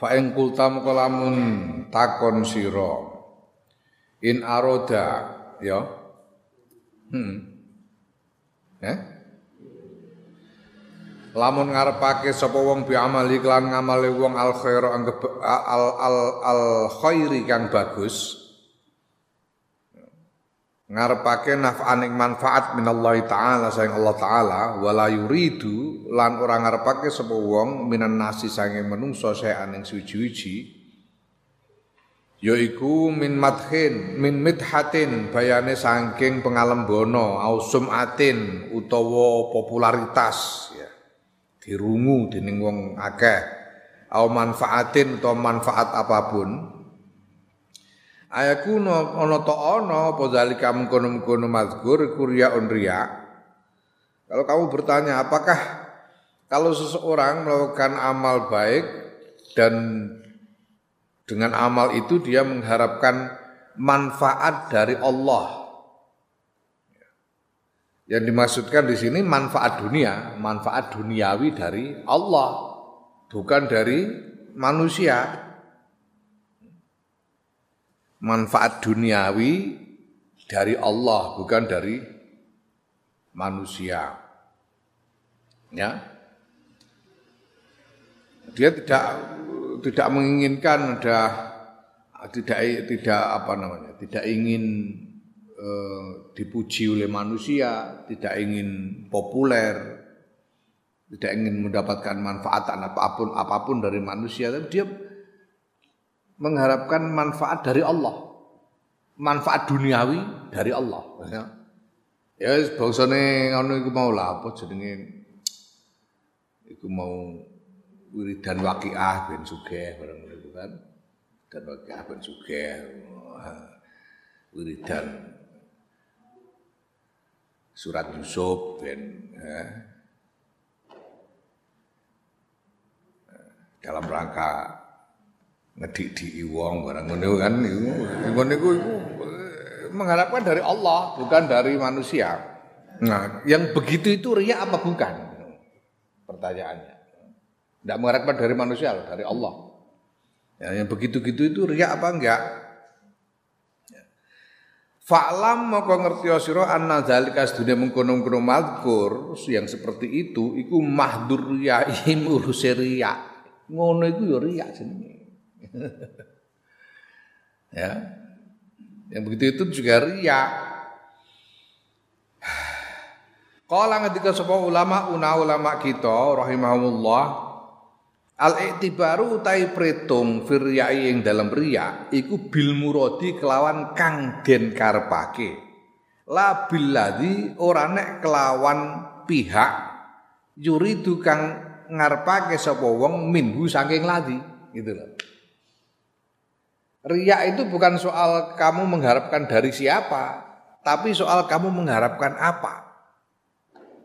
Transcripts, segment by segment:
Fa ing kultam kalamun takon sira. In aroda ya. Hmm. Eh? Lamun ngarepake sapa wong bi amali klan ngamale wong al khair al al al khairi kang bagus ngarepake naf'aning manfaat minallahi taala sayang Allah taala. Wala yuridu lan ora ngarepake sapa wong minan nasi saking menungso saean ing suwi-wiji yaiku min madhin min midhatin bayane saking pengalembono au sumatin utawa popularitas ya. Dirungu dening wong akeh. Au manfaatin utawa manfaat apa pun Ayakuno ana ta ana apa zalika mengkono-mengkono mazkur kuryaun riya. Kalau kamu bertanya apakah kalau seseorang melakukan amal baik dan dengan amal itu dia mengharapkan manfaat dari Allah. Yang dimaksudkan di sini manfaat dunia, manfaat duniawi dari Allah, bukan dari manusia manfaat duniawi dari Allah bukan dari manusia. Ya. Dia tidak tidak menginginkan ada tidak tidak apa namanya, tidak ingin eh, dipuji oleh manusia, tidak ingin populer, tidak ingin mendapatkan manfaat apa pun apa pun dari manusia, tapi dia mengharapkan manfaat dari Allah. Manfaat duniawi dari Allah. Ya, ya bangsane ngono iku mau apa jenenge iku mau wiridan waqiah ben bareng itu kan. Dan waqiah ben sugih. Wiridan surat Yusuf ben ya. dalam rangka ngediki wong barang ngono kan iku ngono iku mengharapkan dari Allah bukan dari manusia. Nah, yang begitu itu riya apa bukan? Pertanyaannya. Tidak mengharapkan dari manusia loh, dari Allah. Ya, yang begitu-gitu itu riya apa enggak? Ya. Fa'lam maka ngerti sira anna zalika sedune mengkono-kono mazkur yang seperti itu iku mahdur riyaim urus riya. Ngono iku ya riya jenenge. ya. Yang begitu itu juga ria. Kala ketika sebuah ulama una ulama kita rahimahumullah al iktibaru utai pretung firyai yang dalam ria iku bil muradi kelawan kang den karepake la billadzi ora nek kelawan pihak yuridu kang ngarepake sapa wong minhu saking ladi gitu loh Riak itu bukan soal kamu mengharapkan dari siapa, tapi soal kamu mengharapkan apa.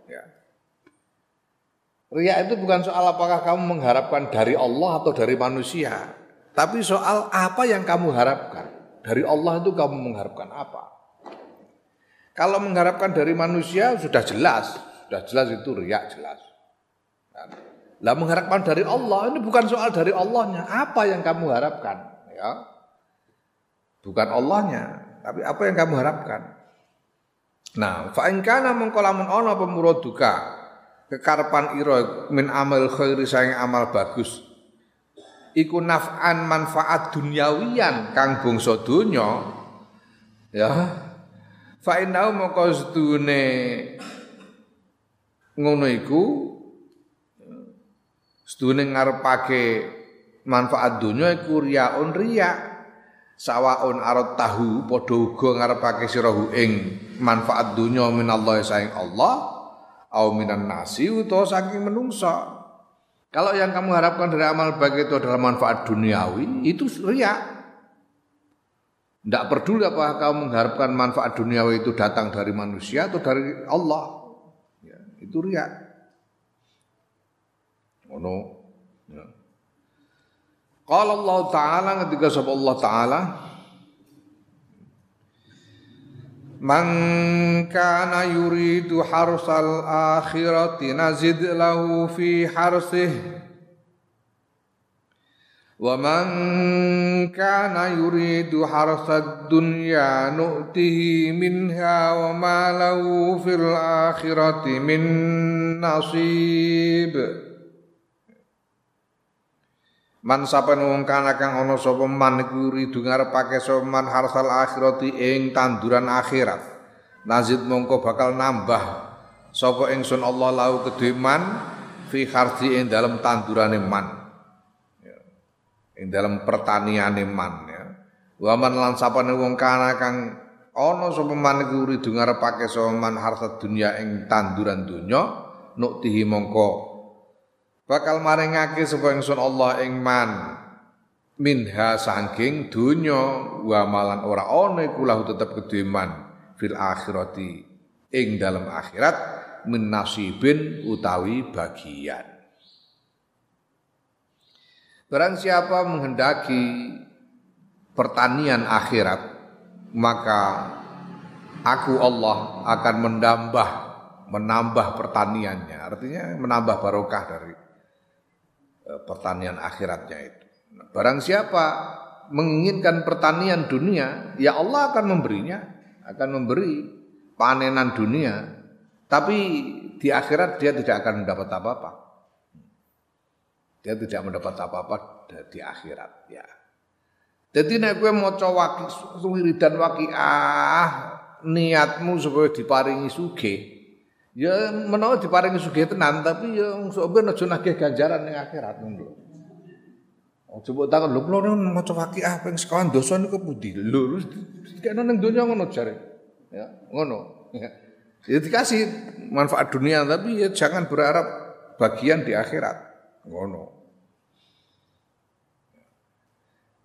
Ya. Riak itu bukan soal apakah kamu mengharapkan dari Allah atau dari manusia, tapi soal apa yang kamu harapkan. Dari Allah itu kamu mengharapkan apa? Kalau mengharapkan dari manusia sudah jelas, sudah jelas itu riak jelas. Lah mengharapkan dari Allah ini bukan soal dari Allahnya, apa yang kamu harapkan, ya. Bukan Allahnya, tapi apa yang kamu harapkan. Nah, fa in kana mengko lamun ana pemuraduka kekarepan min amal khairi sayang amal bagus iku naf'an manfaat duniawian kang bangsa donya ya fa innahu mongko sedune ngono iku sedune ngarepake manfaat dunia iku riyaun riya sawaun arad tahu padha uga ngarepake sira ing manfaat dunya minallahi saing Allah au minan nasi utawa saking menungsa. Kalau yang kamu harapkan dari amal baik itu adalah manfaat duniawi, itu riak. Tidak peduli apakah kamu mengharapkan manfaat duniawi itu datang dari manusia atau dari Allah. Ya, itu riak. Oh no. Ya. Kalau Allah Ta'ala ketika sebab Allah Ta'ala Man kana yuridu harsal akhirati nazid lahu fi harsih Wa man kana yuridu harsad dunya nu'tihi minha wa ma lahu fil akhirati min nasib Man sapen wong kana kang ana sapa man iku ridu ngarepake sapa man harsal akhirati ing tanduran akhirat. Nazid mongko bakal nambah sapa ingsun Allah lau kedhe man fi harji ing dalam tandurane man. Ya. Ing dalam pertaniane man ya. Wa man lan sapane wong kana kang ana sapa man iku ridu ngarepake sapa man harta dunya ing tanduran donya nuktihi mongko bakal maringake sapa ingsun Allah ing man. Minha saking dunya wa malan ora ana iku lahu tetep kedeman fil akhirati ing dalam akhirat min nasibin utawi bagian. Barang siapa menghendaki pertanian akhirat maka aku Allah akan menambah menambah pertaniannya. Artinya menambah barokah dari pertanian akhiratnya itu. Nah, barang siapa menginginkan pertanian dunia, ya Allah akan memberinya, akan memberi panenan dunia, tapi di akhirat dia tidak akan mendapat apa-apa. Dia tidak mendapat apa-apa di akhirat, ya. Jadi nek kowe maca waki wiridan waqiah niatmu supaya diparingi sugih, Ya menawa diparingi sugih tenan tapi ya sok ben aja nagih ganjaran ning akhirat ngono. Oh coba takon lho kula maca waqiah ping sekawan dosa niku pundi? Lho kene ning donya ngono jare. Ya, ngono. Ya dikasih manfaat dunia tapi ya jangan berharap bagian di akhirat. Ngono.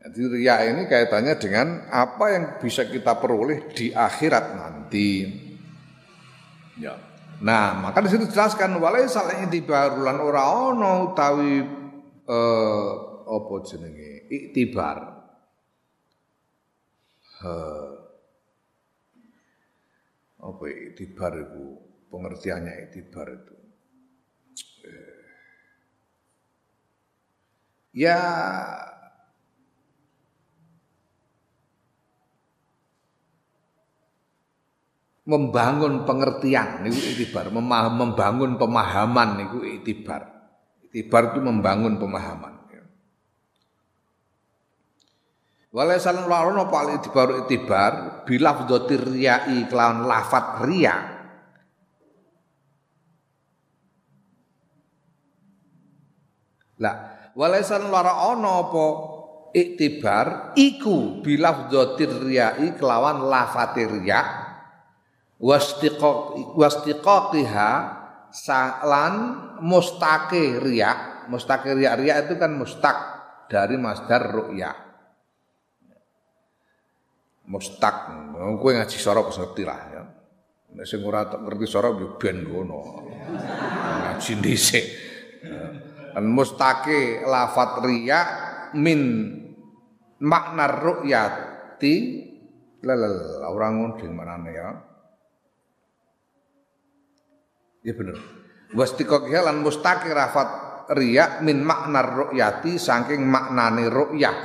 Jadi ria ini kaitannya dengan apa yang bisa kita peroleh di akhirat nanti. Ya. Nah, maka di situ jelaskan walai saling itibarulan ora ono utawi eh apa jenenge? Iktibar. Eh, apa iktibar itu? Pengertiannya iktibar itu. Eh, ya membangun pengertian niku itibar, membangun pemahaman niku itibar. Itibar itu membangun pemahaman. Ya. Walaisan larono pal itibar itibar bilaf dotir riyai kelawan lafat ria. Lah, walaisan larono apa iktibar iku bilaf dotir riyai kelawan lafat ria wastiqaqiha salan mustaqi riya mustaqi riya riya itu kan mustaq dari masdar ru'ya. Mustaq. Kowe ngaji sorok ngerti lah ya. Nek sing ngerti sorok yo ben ngono. Ngaji dhisik. Kan mustaqi lafat riya min makna ru'yati. Lelel orang ngunding manane ya Ya bener. Wastiqoqiyah lan mustaqir rafat riya min makna ru'yati saking maknane ru'yah.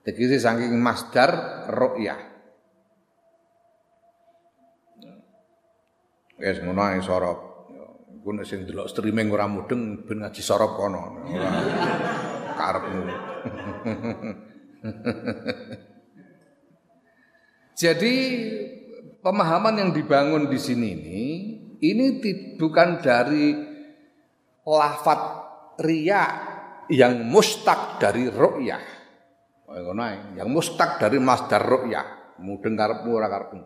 Tegese saking masdar ru'yah. Wes ngono ae sorop. Ku nek sing delok streaming ora mudeng ben ngaji sorop kono. Ora karepmu. Jadi pemahaman yang dibangun di sini ini ini bukan dari lafat ria yang mustak dari ru'yah. Yang mustak dari masdar ru'yah. Mudeng karepmu ora karepmu.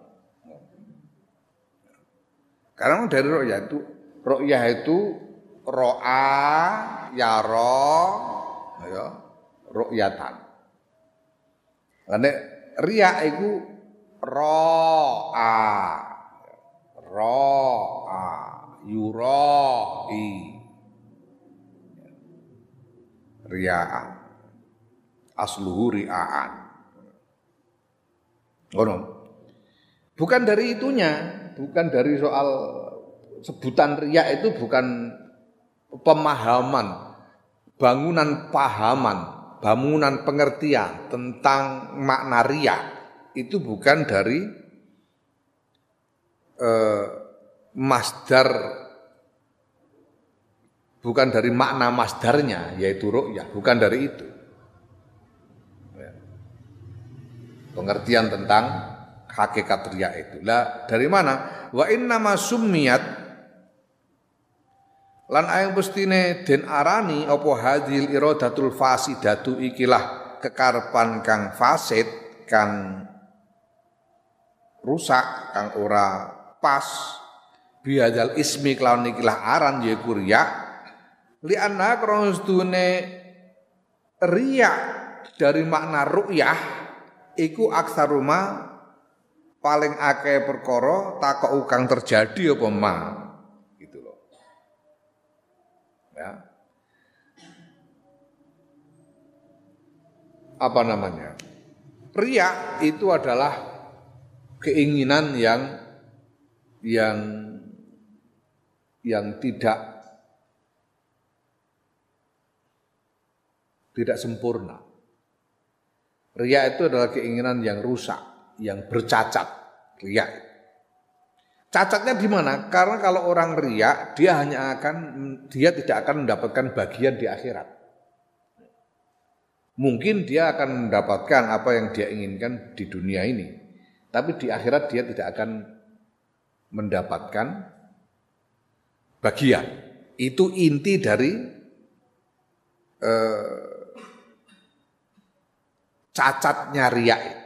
Karena dari ru'yah itu Ru'yah itu ro'a, yaro, ya, ru'yatan. Karena riya itu ro'a, ro'a, yuroi, ria'an. Asluhu ria'an. No. Bukan dari itunya, bukan dari soal sebutan ria itu bukan pemahaman, bangunan pahaman, bangunan pengertian tentang makna ria itu bukan dari eh, masdar bukan dari makna masdarnya yaitu ru'yah, bukan dari itu. Ya. Pengertian tentang hakikat riya itu. Lah dari mana? Wa inna ma summiyat lan ayang pestine den arani apa hadil iradatul fasidatu ikilah kekarepan kang fasid kang rusak kang ora pas biadal ismi kelawan ikilah aran yaiku riya li anna krana riya dari makna ru'yah iku aksaruma paling akeh perkara takok ukang terjadi apa ma? Gitu loh. Ya. Apa namanya? Ria itu adalah keinginan yang yang yang tidak tidak sempurna. Ria itu adalah keinginan yang rusak yang bercacat, riak. Cacatnya di mana? Karena kalau orang riak, dia hanya akan dia tidak akan mendapatkan bagian di akhirat. Mungkin dia akan mendapatkan apa yang dia inginkan di dunia ini, tapi di akhirat dia tidak akan mendapatkan bagian. Itu inti dari eh, cacatnya riak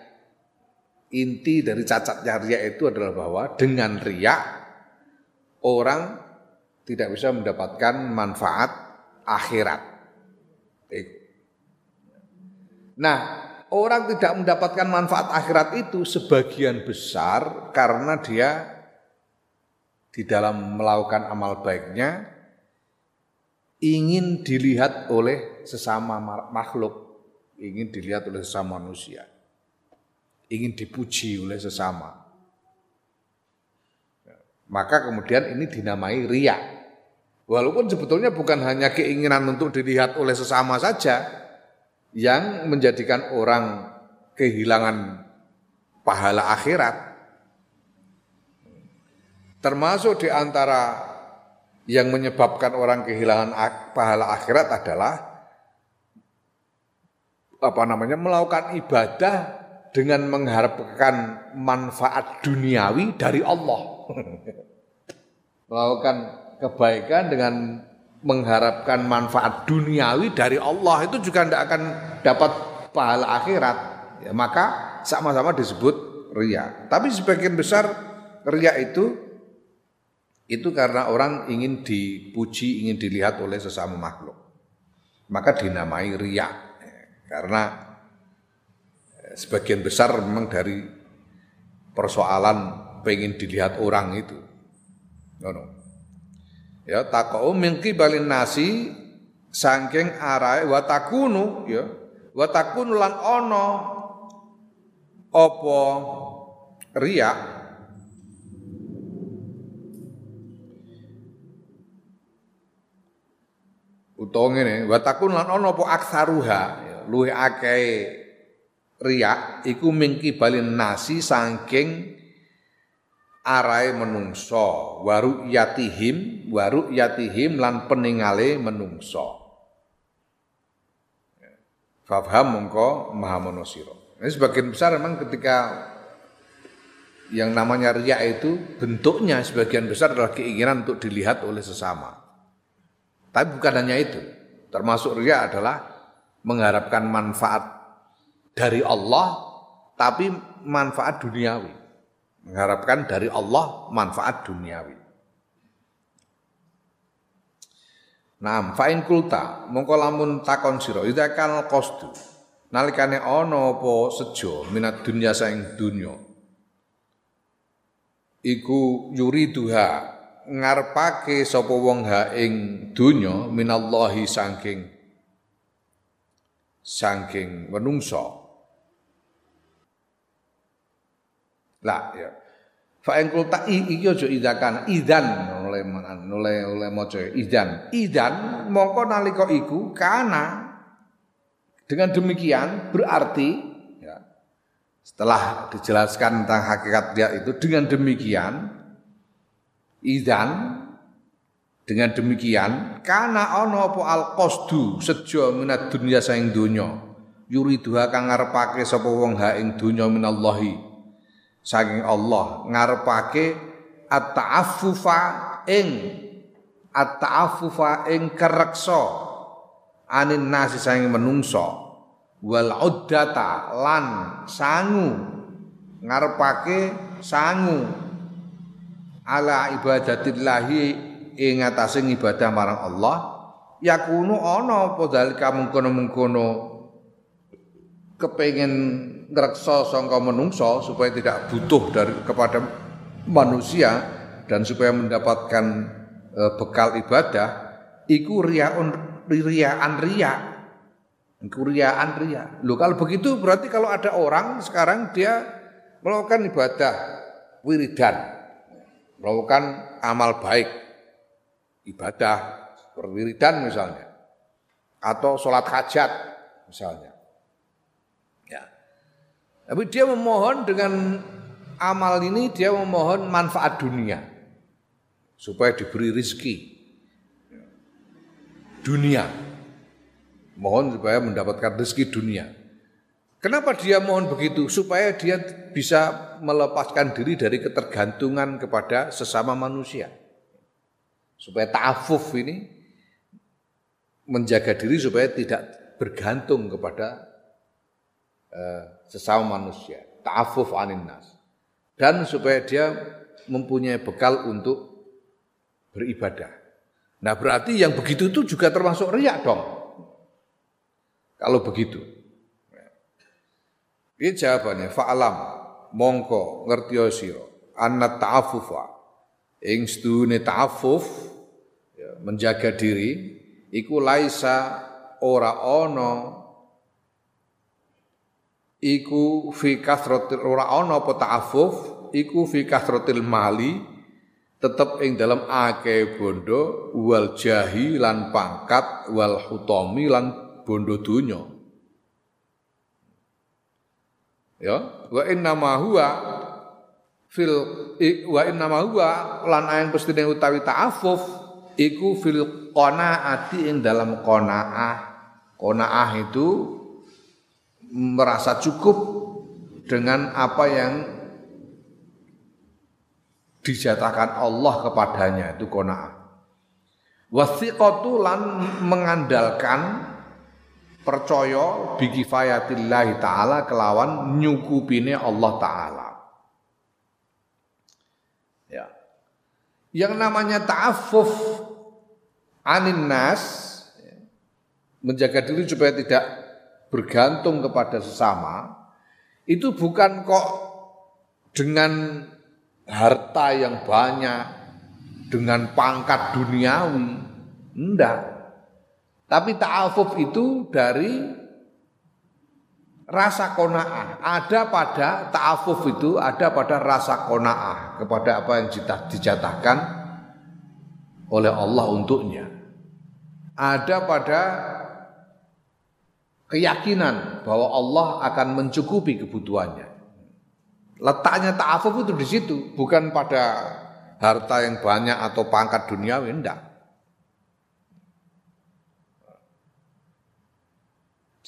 inti dari cacatnya riak itu adalah bahwa dengan riak orang tidak bisa mendapatkan manfaat akhirat. Nah, orang tidak mendapatkan manfaat akhirat itu sebagian besar karena dia di dalam melakukan amal baiknya ingin dilihat oleh sesama makhluk, ingin dilihat oleh sesama manusia ingin dipuji oleh sesama. Maka kemudian ini dinamai ria. Walaupun sebetulnya bukan hanya keinginan untuk dilihat oleh sesama saja yang menjadikan orang kehilangan pahala akhirat. Termasuk di antara yang menyebabkan orang kehilangan pahala akhirat adalah apa namanya melakukan ibadah dengan mengharapkan manfaat duniawi dari Allah. Melakukan kebaikan dengan mengharapkan manfaat duniawi dari Allah itu juga tidak akan dapat pahala akhirat. Ya, maka sama-sama disebut ria. Tapi sebagian besar ria itu itu karena orang ingin dipuji, ingin dilihat oleh sesama makhluk. Maka dinamai ria. Karena sebagian besar memang dari persoalan pengen dilihat orang itu. No, no. Ya takau mingki balin nasi sangking arai watakunu ya watakunu lan ono opo ria utawa ngene watakun lan ono opo aksaruha ya, luwe akeh riak iku mingki balin nasi saking arai menungso waru yatihim waru yatihim lan peningale menungso Fafham mongko maha monosiro. Ini sebagian besar memang ketika yang namanya riak itu bentuknya sebagian besar adalah keinginan untuk dilihat oleh sesama. Tapi bukan hanya itu. Termasuk riak adalah mengharapkan manfaat dari Allah tapi manfaat duniawi. Mengharapkan dari Allah manfaat duniawi. Naam, fa in kulta, mongko lamun takon sira, ida kan qasdu. Nalikane ana apa sejo minat dunya saing dunya. Iku yuriduha ngarepake sapa wong ha ing donya minallahi saking saking menungso. Lah ya. Fa in kulta iki aja idakan idan oleh oleh oleh maca idan. Idan mongko nalika iku kana dengan demikian berarti ya, setelah dijelaskan tentang hakikat dia itu dengan demikian idan. Dengan demikian karena ono apa al qasdu sejo minat dunia saing donya? Yuriduha kang ngarepake sapa wong ha ing donya minallahi. Saking Allah ngarepake at-ta'affufa ing at-ta'affufa ing kereksa anin nasi saking menungso wal uddata lan sangu ngarepake sangu ala ibadatillahi ing atase ibadah marang Allah yakunu ana apa dalika mengkono-mengkono. Kepengin ngreksa sangka menungso supaya tidak butuh dari kepada manusia dan supaya mendapatkan e, bekal ibadah iku riyaun riyaan riya. Iku riyaan riya. Lho kalau begitu berarti kalau ada orang sekarang dia melakukan ibadah wiridan melakukan amal baik ibadah perwiridan misalnya atau sholat hajat misalnya. Tapi dia memohon dengan amal ini dia memohon manfaat dunia supaya diberi rizki. Dunia. Mohon supaya mendapatkan rezeki dunia kenapa dia mohon begitu supaya dia bisa melepaskan diri dari ketergantungan kepada sesama manusia supaya ta'afuf ini menjaga diri supaya tidak bergantung kepada uh, sesama manusia, ta'afuf anin nas. Dan supaya dia mempunyai bekal untuk beribadah. Nah berarti yang begitu itu juga termasuk riak dong. Kalau begitu. Ini jawabannya, fa'alam, mongko, ngerti siro, anna ta'afufa, ing stune ta'afuf, ya, menjaga diri, iku laisa ora ono iku fi kasratil ora ana apa ta'affuf iku fi kasratil mali tetep ing dalam akeh bondo wal jahi lan pangkat wal hutami lan bondo donya ya wa inna ma huwa fil wa inna ma huwa lan ayang pestine utawi ta'affuf iku fil qanaati ing dalam qanaah qanaah itu merasa cukup dengan apa yang dijatakan Allah kepadanya itu qanaah. Wasiqatu lan mengandalkan percaya bikifayatillahi taala kelawan nyukupine Allah taala. Ya. Yang namanya ta'affuf anin nas ya, menjaga diri supaya tidak bergantung kepada sesama itu bukan kok dengan harta yang banyak, dengan pangkat duniawi. Enggak. Tapi ta'afuf itu dari rasa kona'ah. Ada pada ta'afuf itu, ada pada rasa kona'ah. Kepada apa yang dijatahkan oleh Allah untuknya. Ada pada keyakinan bahwa Allah akan mencukupi kebutuhannya. Letaknya ta'afuf itu di situ, bukan pada harta yang banyak atau pangkat duniawi, enggak.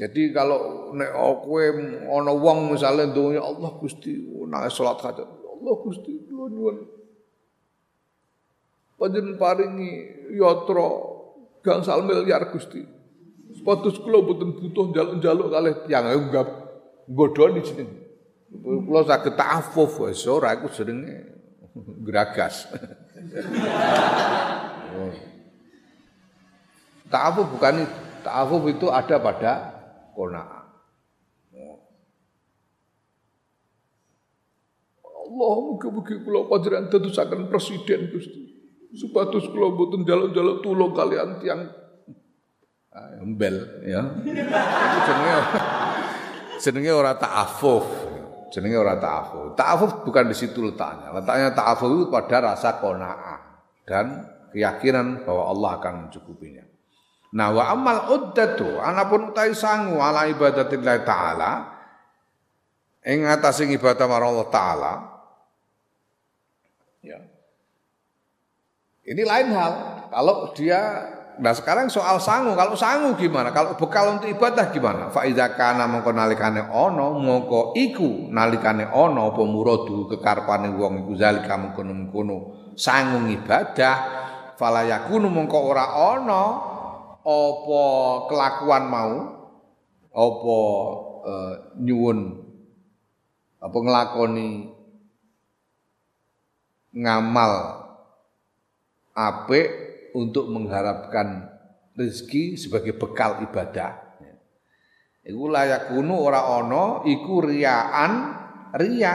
Jadi kalau nek kowe ana wong misale dunya Allah Gusti nang salat hajat Allah Gusti kula nyuwun panjenengan paringi yatra gangsal miliar Gusti Sepatus kula mboten butuh njaluk-njaluk kalih tiyang enggak godhoni jeneng. Kula saged ta'affuf wis ora iku jenenge geragas. Ta'afuf bukan itu. Ta'afuf itu ada pada kona'ah. Allah mugi-mugi kula panjenengan dadosaken presiden Gusti. Supados kula mboten njaluk-njaluk tulung kalian tiang ah, embel ya. Itu jenenge jenenge ora ta'afuf. Jenenge ora ta'afuf. Ta'afuf bukan di situ letaknya. Letaknya itu pada rasa qanaah dan keyakinan bahwa Allah akan mencukupinya. Nah wa amal uddatu anapun utai sangu ala ibadatillah taala ing atase ibadah marang Allah taala Ya. Ini lain hal. Kalau dia Nah sekarang soal sangu, kalau sangu gimana? Kalau bekal untuk ibadah gimana? Faiza kana mongko nalikane ono, mongko iku nalikane ono apa muradu kekarpane wong iku zalika mengkono-mengkono sangu ibadah fala yakunu mongko ora ono apa kelakuan mau apa uh, nyuwun apa nglakoni ngamal apik untuk mengharapkan rezeki sebagai bekal ibadah. Iku layak kuno ora ono, iku riaan ria.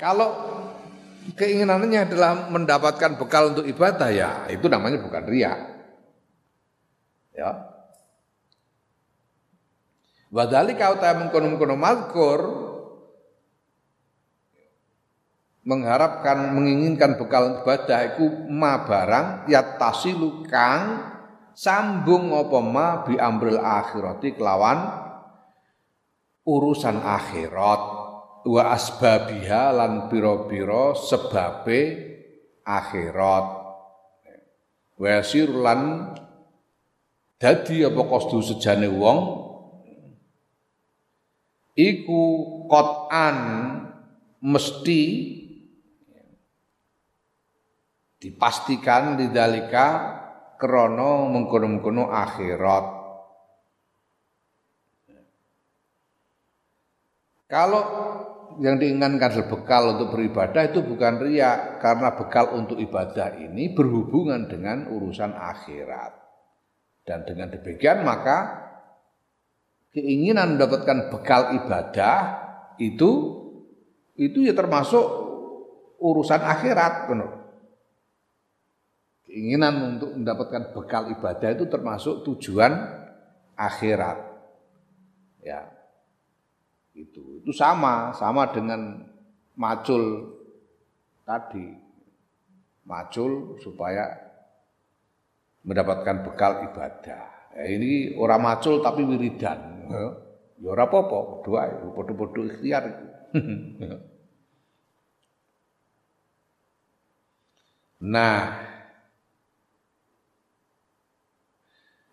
Kalau keinginannya adalah mendapatkan bekal untuk ibadah ya itu namanya bukan ria. Ya. Wadali kau tak mengkono-mengkono mazkur mengharapkan menginginkan bekal ibadah iku ma barang tasilu kang sambung apa ma bi amril akhirati kelawan urusan akhirat wa asbabiha lan pira-pira sebabe akhirat wa lan dadi apa kostu sejane wong iku kotan mesti dipastikan lidalika krono mengkono-mengkono akhirat. Kalau yang diinginkan bekal untuk beribadah itu bukan ria karena bekal untuk ibadah ini berhubungan dengan urusan akhirat. Dan dengan demikian maka keinginan mendapatkan bekal ibadah itu itu ya termasuk urusan akhirat benar. Keinginan untuk mendapatkan bekal ibadah itu termasuk tujuan akhirat. Ya. Itu itu sama, sama dengan macul tadi. Macul supaya mendapatkan bekal ibadah. Ya, ini orang macul tapi wiridan. Ya, ya ora apa-apa, doa, padha-padha ikhtiar. nah,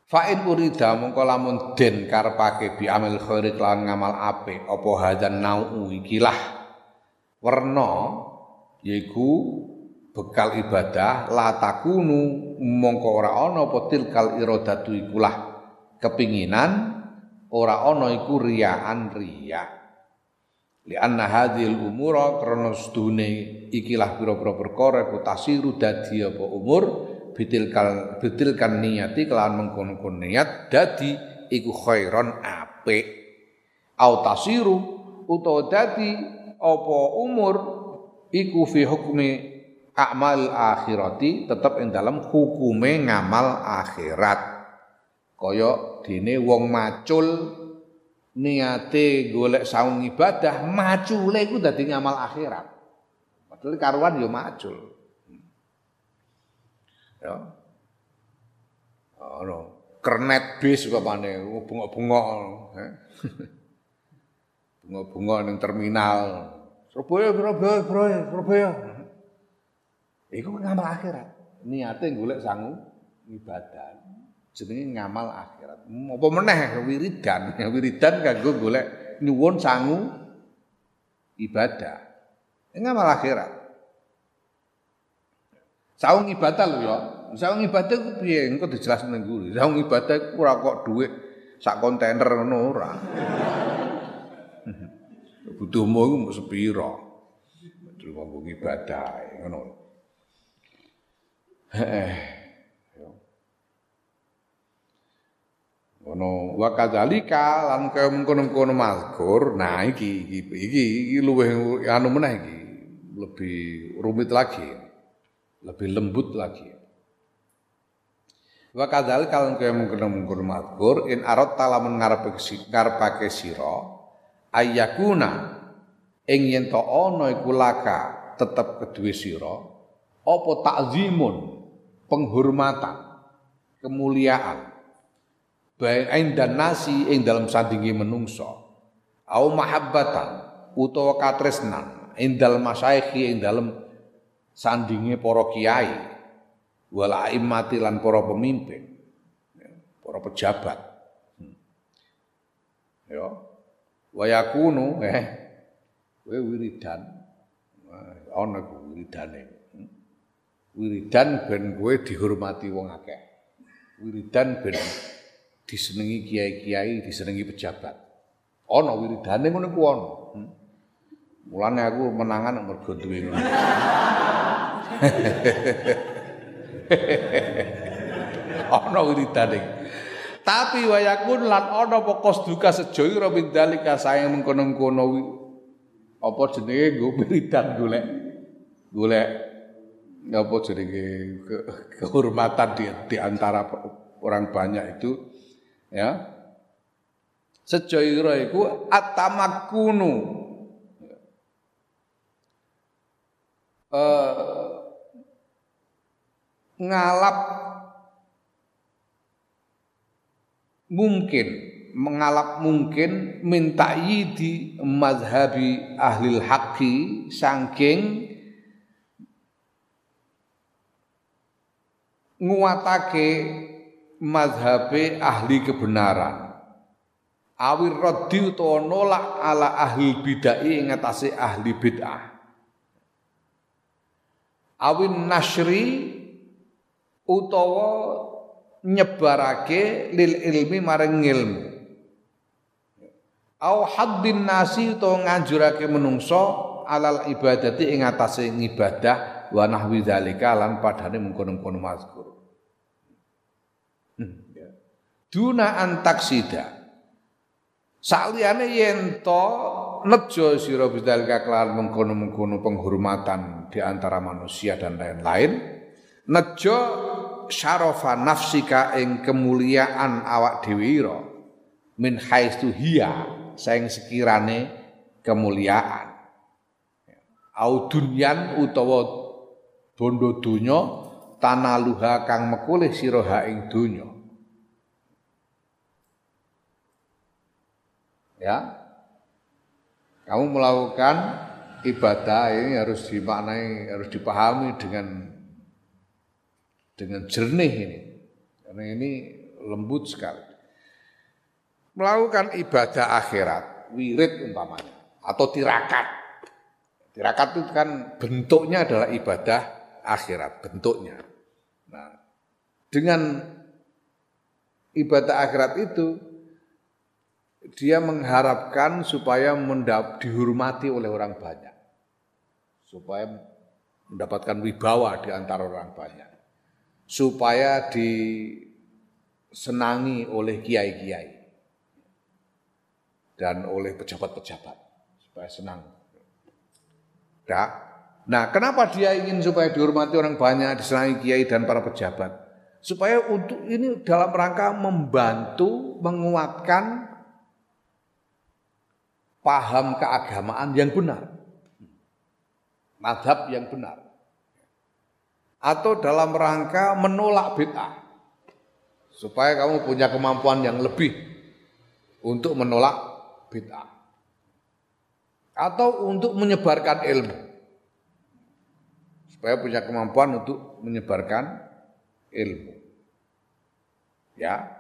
Fa'in urida mongko lamun den karepake bi amil khairi lan ngamal apik apa hadan nau ikilah werna yaiku bekal ibadah la takunu mongko ora ana apa tilkal iradatu ikulah kepinginan ora ana iku riyaan riya li anna hadhil umura krana sedune ikilah pira-pira perkara ku tasiru dadi apa umur bitilkal bitilkan niati kelawan mengkon niat dadi iku khairon apik. Au tasiru utawa dadi apa umur iku fi hukmi amal akhirati tetap ing dalam hukume ngamal akhirat. Kaya dene wong macul niate golek saung ibadah macule iku dadi ngamal akhirat. Padahal karuan yo macul ya. Ono kernet bis upamane bunga-bunga bunga-bunga ning terminal. Surabaya Surabaya Surabaya Surabaya. Iku ngamal akhirat. Niate golek sangu ibadah. Jenenge ngamal akhirat. Apa meneh wiridan? Wiridan kanggo golek nyuwun sangu ibadah. Ngamal akhirat. Saung ibadah lho ya. Saung ibadah ku piye? Engko dijelasno ning guru. Saung ibadah ku ora kok dhuwit sak kontainer ngono ora. Butuhmu iku mung sepira. Terus kanggo ibadah ngono. Heeh. Ono wa lan kaya mengkono-mengkono mazkur. Nah iki iki iki, iki anu meneh iki. Lebih rumit lagi. Lebih lembut lagi. Wa kadzalika lan kaya mengkono-mengkono mazkur in arad talamun ngarepake ngarepake sira ayakuna ing yen to ana iku laka tetep kedue sira apa takzimun penghormatan kemuliaan. Baik dan nasi ing dalam sandingi menungso au mahabbatan utawa katresnan ing dalam masaikhi ing dalam sandingi para kiai wal aimmati lan para pemimpin para pejabat hmm. ya wa yakunu eh kowe wiridan ana wiridane hmm. wiridan ben kowe dihormati wong akeh wiridan ben disenengi kiai-kiai, disenengi pejabat. Ana wiridane ngono ku ana. Hmm. Mulane aku menangan mergo duwe ngono. Ana wiridane. Tapi wayakun lan ana apa duka sejoyo ra mindalika sayang mengkono-kono apa jenenge nggo wiridan golek golek apa jenenge kehormatan di, di antara orang banyak itu ya sejaira iku atamakkunu uh, ngalap. Mungkin mengalap mungkin minta yidi mazhabi ahli haqqi saking nguatake mazhabe ahli kebenaran. Awir raddi utawa nolak ala ahli bid'ah ing ahli bid'ah. Awin nasri utawa nyebarake lil ilmi maring ilmu au haddin nasi utawa nganjurake menungso alal ibadati ing atase ngibadah wa nahwi dzalika lan padane mengkono-kono mazkur. Duna antaksida Saliyane yen to nejo sira bidal kaklan mengkono-mengkono penghormatan di antara manusia dan lain-lain nejo syarafa nafsika ing kemuliaan awak dhewe min haitsu hiya saing sekirane kemuliaan. Au dunyan utawa bondo donya tanaluha kang mekulih sira ing donya. Ya. Kamu melakukan ibadah ini harus dimaknai harus dipahami dengan dengan jernih ini karena ini lembut sekali melakukan ibadah akhirat wirid umpamanya atau tirakat tirakat itu kan bentuknya adalah ibadah akhirat bentuknya nah dengan ibadah akhirat itu dia mengharapkan supaya mendap, dihormati oleh orang banyak. Supaya mendapatkan wibawa di antara orang banyak. Supaya disenangi oleh kiai-kiai. Dan oleh pejabat-pejabat. Supaya senang. Nah, nah, kenapa dia ingin supaya dihormati orang banyak, disenangi kiai dan para pejabat? Supaya untuk ini dalam rangka membantu menguatkan paham keagamaan yang benar. Madhab yang benar. Atau dalam rangka menolak bid'ah. Supaya kamu punya kemampuan yang lebih untuk menolak bid'ah. Atau untuk menyebarkan ilmu. Supaya punya kemampuan untuk menyebarkan ilmu. Ya.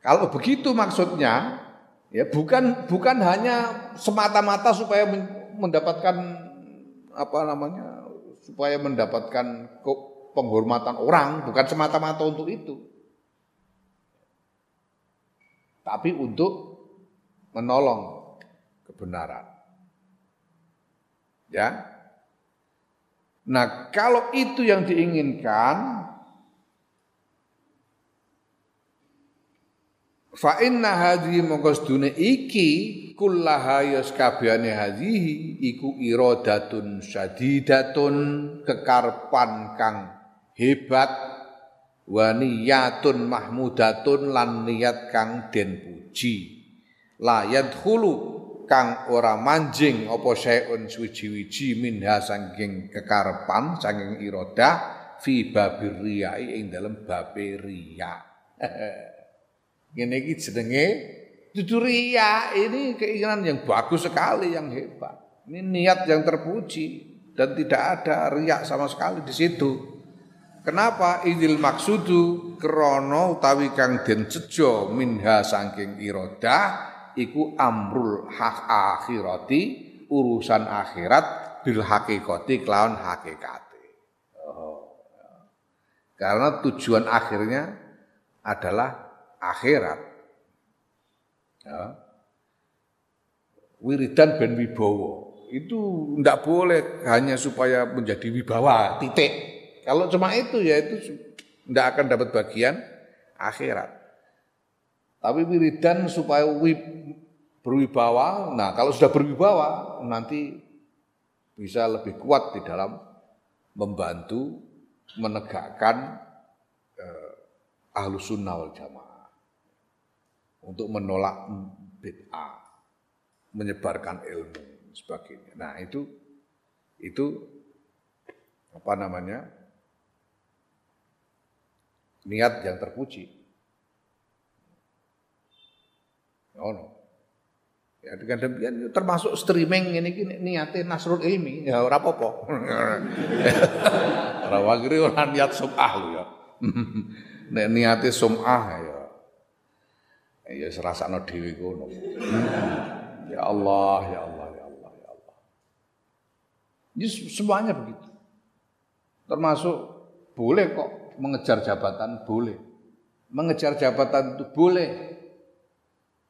Kalau begitu maksudnya, Ya, bukan bukan hanya semata-mata supaya mendapatkan apa namanya? Supaya mendapatkan penghormatan orang, bukan semata-mata untuk itu. Tapi untuk menolong kebenaran. Ya. Nah, kalau itu yang diinginkan, Fa inna hadhihi sedune iki kullaha yas kabehane hadhihi iku iradatun syadidatun kekarpan kang hebat wa niyatun mahmudatun lan niat kang den puji. La yadkhulu kang ora manjing apa syai'un suwiji-wiji minha saking kekarepan saking iradah fi babir riyai ing dalem babe riya. Ngene iki jenenge dudu riya. Ini keinginan yang bagus sekali, yang hebat. Ini niat yang terpuji dan tidak ada riak sama sekali di situ. Kenapa idil maksudu krono utawi kang den cejo minha saking irodah iku amrul hak akhirati urusan akhirat bil hakikati kelawan hakikate. Oh. Karena tujuan akhirnya adalah akhirat. Ya. Wiridan ben wibawa. Itu tidak boleh hanya supaya menjadi wibawa, titik. Kalau cuma itu ya itu tidak akan dapat bagian akhirat. Tapi wiridan supaya wib, berwibawa, nah kalau sudah berwibawa nanti bisa lebih kuat di dalam membantu menegakkan eh, ahlus sunnah wal jamaah untuk menolak bid'ah, menyebarkan ilmu sebagainya. Nah, itu itu apa namanya? niat yang terpuji. Oh no. Ya dengan demikian termasuk streaming ini ini niatnya nasrul ilmi ya ora apa-apa. Ora wagri ora niat sum'ah lho ya. Nek niate sum'ah ya ya serasakno dhewe kono. Ya Allah, ya Allah, ya Allah, ya Allah. Ini semuanya begitu. Termasuk boleh kok mengejar jabatan boleh. Mengejar jabatan itu boleh.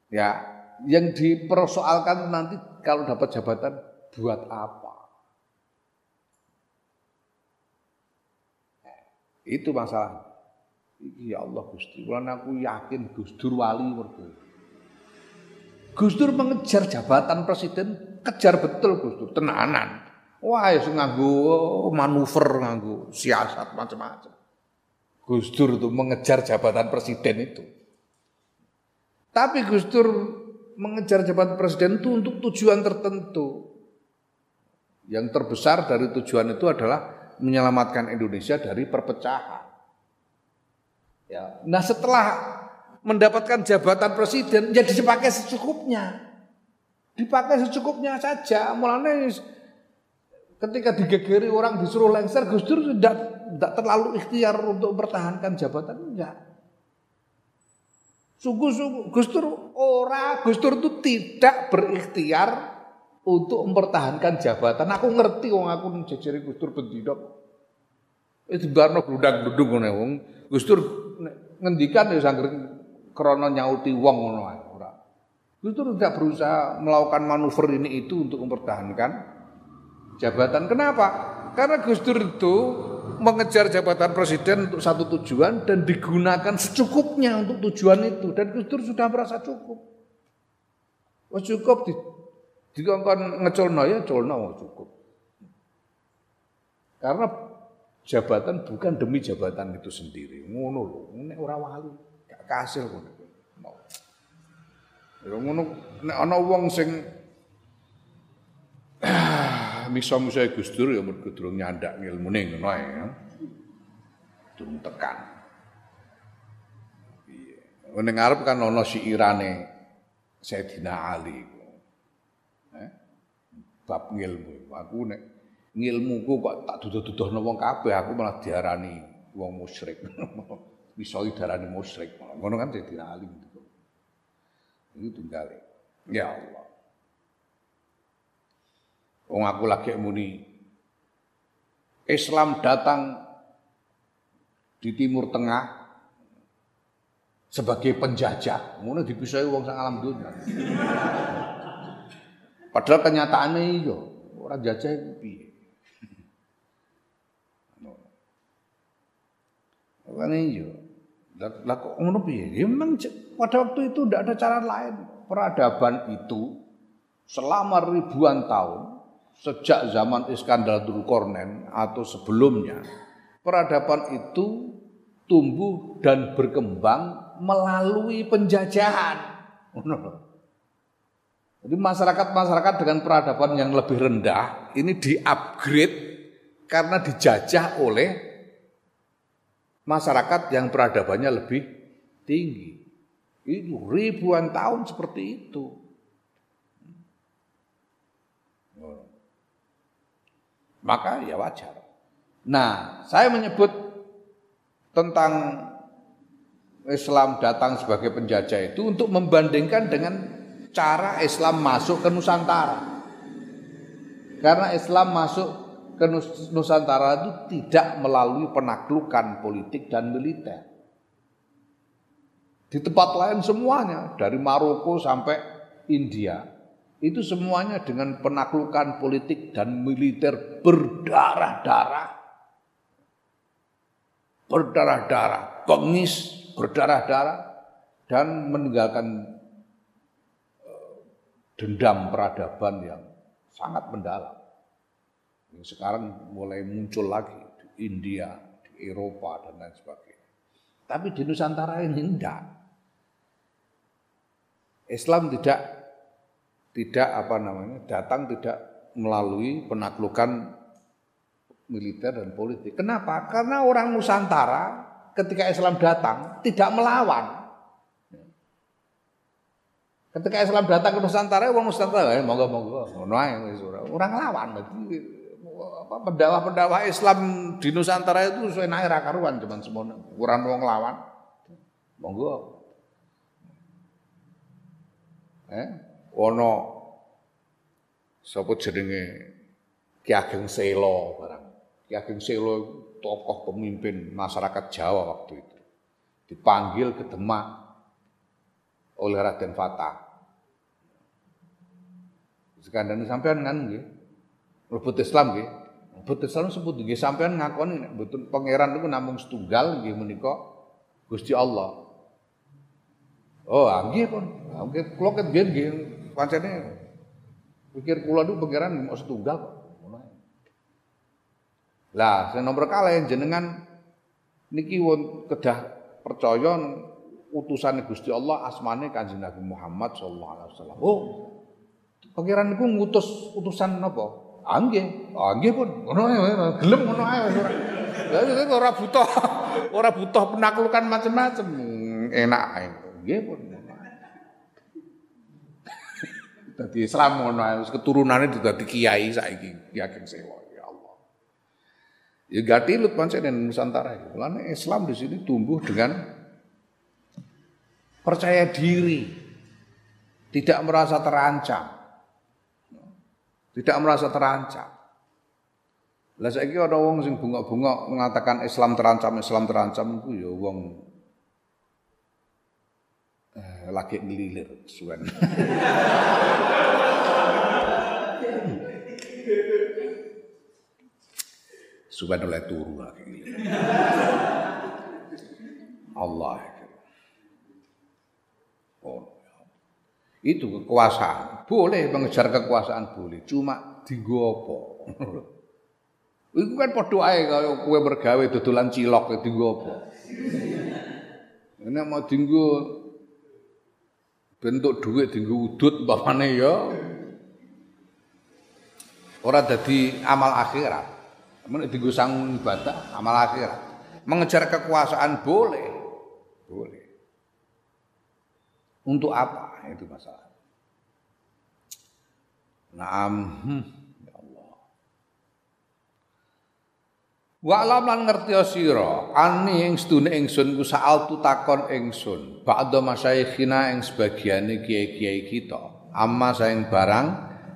Ya, yang dipersoalkan nanti kalau dapat jabatan buat apa? Itu Ya Allah Gusti, kula aku yakin Gus Dur wali mergo. Gus Dur mengejar jabatan presiden, kejar betul Gus Dur, tenanan. Wah, ya nganggo manuver, nganggo siasat macam-macam. Gus Dur itu mengejar jabatan presiden itu. Tapi Gus Dur mengejar jabatan presiden itu untuk tujuan tertentu. Yang terbesar dari tujuan itu adalah menyelamatkan Indonesia dari perpecahan. Ya. Nah setelah mendapatkan jabatan presiden, ya dipakai secukupnya. Dipakai secukupnya saja. Mulanya ketika digegeri orang disuruh lengser, Gus Dur tidak, tidak terlalu ikhtiar untuk mempertahankan jabatan. Enggak. Sungguh-sungguh Gus Dur ora, Gus Dur itu tidak berikhtiar untuk mempertahankan jabatan. Aku ngerti wong aku jejeri Gus Dur bendina. Itu barno gludang-gludung ngene wong. Gus Dur ngendikan ya sangger krana nyauti wong ngono ae ora. Tidak berusaha melakukan manuver ini itu untuk mempertahankan jabatan. Kenapa? Karena Gus Dur itu mengejar jabatan presiden untuk satu tujuan dan digunakan secukupnya untuk tujuan itu dan Gus Dur sudah merasa cukup. Wah cukup di dikongkon ngeculno ya culno cukup. Karena jabatan bukan demi jabatan itu sendiri. Ngono lho, nek ora wali gak kasil ngono. Ya ngono nek ana wong sing misa-misa Gus Dur ya mergo durung nyandak ilmune ngono ae ya. Durung tekan. Iya. Ning ngarep kan ana siirane Sayyidina Ali. Eh? Bab ilmu. Aku nek ngilmuku kok tak duduh-duduhno wong kabeh aku malah diarani wong musyrik. Bisa diarani musyrik. Ngono kan dadi alim gitu. Itu tunggal. Ya Allah. Wong aku lagi muni Islam datang di Timur Tengah sebagai penjajah. Ngono dipisai wong sang alam dunia. Padahal kenyataannya iya, orang jajah itu piye. Makanya. Lah kok ngono piye? Ya memang pada waktu itu tidak ada cara lain. Peradaban itu selama ribuan tahun sejak zaman Iskandar Dzulkarnain atau sebelumnya peradaban itu tumbuh dan berkembang melalui penjajahan. Jadi masyarakat-masyarakat dengan peradaban yang lebih rendah ini di-upgrade karena dijajah oleh masyarakat yang peradabannya lebih tinggi. Itu ribuan tahun seperti itu. Maka ya wajar. Nah, saya menyebut tentang Islam datang sebagai penjajah itu untuk membandingkan dengan cara Islam masuk ke Nusantara. Karena Islam masuk ke Nusantara itu tidak melalui penaklukan politik dan militer. Di tempat lain semuanya, dari Maroko sampai India, itu semuanya dengan penaklukan politik dan militer berdarah-darah. Berdarah-darah, pengis, berdarah-darah, dan meninggalkan eh, dendam peradaban yang sangat mendalam sekarang mulai muncul lagi di India, di Eropa dan lain sebagainya. Tapi di Nusantara ini enggak. Islam tidak tidak apa namanya datang tidak melalui penaklukan militer dan politik. Kenapa? Karena orang Nusantara ketika Islam datang tidak melawan. Ketika Islam datang ke Nusantara, orang Nusantara, eh, monggo monggo, orang lawan. Apa pendakwah-pendakwah Islam di Nusantara itu sesuai naik karuan cuman semua kurang wong lawan. Monggo. Eh, ono sapa jenenge Ki Ageng Selo barang. Ki Ageng Selo tokoh pemimpin masyarakat Jawa waktu itu. Dipanggil ke Demak oleh Raden Fatah. Sekarang sampean kan nggih. Rebut Islam nggih. Rebut Islam sebut nggih sampean ngakoni nek mboten pangeran niku namung setunggal nggih menika Gusti Allah. Oh, ah, nggih pun. Ah, nggih kula ket nggih pikir kula niku pangeran mau setunggal kok. Lah, sing nomor kalih jenengan niki won kedah percaya utusan Gusti Allah asmane Kanjeng Nabi Muhammad sallallahu alaihi wasallam. Oh, pangeran niku ngutus utusan napa? Angge, angge pun ngono gelem ngono ae ora. Lah ora butuh ora butuh penaklukan macam-macam. Enak ae. Nggih pun. Dadi Islam ngono ae keturunane dadi kiai saiki, yakin sewa ya Allah. Ya gatilut pancen Nusantara. Mulane Islam di sini tumbuh dengan percaya diri, tidak merasa terancam. Tidak merasa terancam. Lah saiki ana wong sing bungok-bungok mengatakan Islam terancam, Islam terancam iku ya wong eh, lagi ngelilir suwen. suwen oleh turu lagi Allah. Oh. Itu kekuasaan. Boleh mengejar kekuasaan boleh, cuma dinggo apa? Iku kan padha ae kaya kowe mergawe dodolan cilok dinggo apa? Ini mau dinggo bentuk duit dinggo udut umpamane ya ora dadi amal akhirat. Men dinggo sang ibadah amal akhirat. Mengejar kekuasaan boleh. Boleh. Untuk apa? Itu masalah. Naam. Hmm. Ya Allah. Wa alam lan ngerti sira ani ing sedune ingsun ku saal takon ingsun ba'da masyayikhina ing sebagiane kiai-kiai kita amma saing barang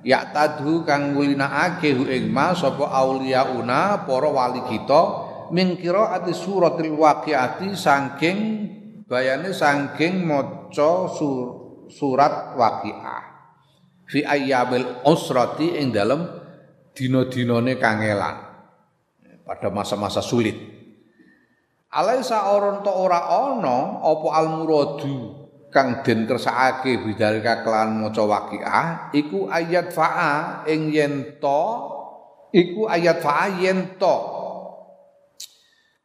ya tadhu kang ngulinakake hu ing ma sapa auliyauna para wali kita min qiraati suratil waqiati saking bayane saking maca sur, surat waqiah. Fi ayyamil usrati ing dalem dina-dinane kangelan. Pada masa-masa sulit. Alaisa oron to ora ana apa al muradu kang den kersakake bidalika kelan maca waqiah iku ayat fa'a ing yen to iku ayat fa'a yen to.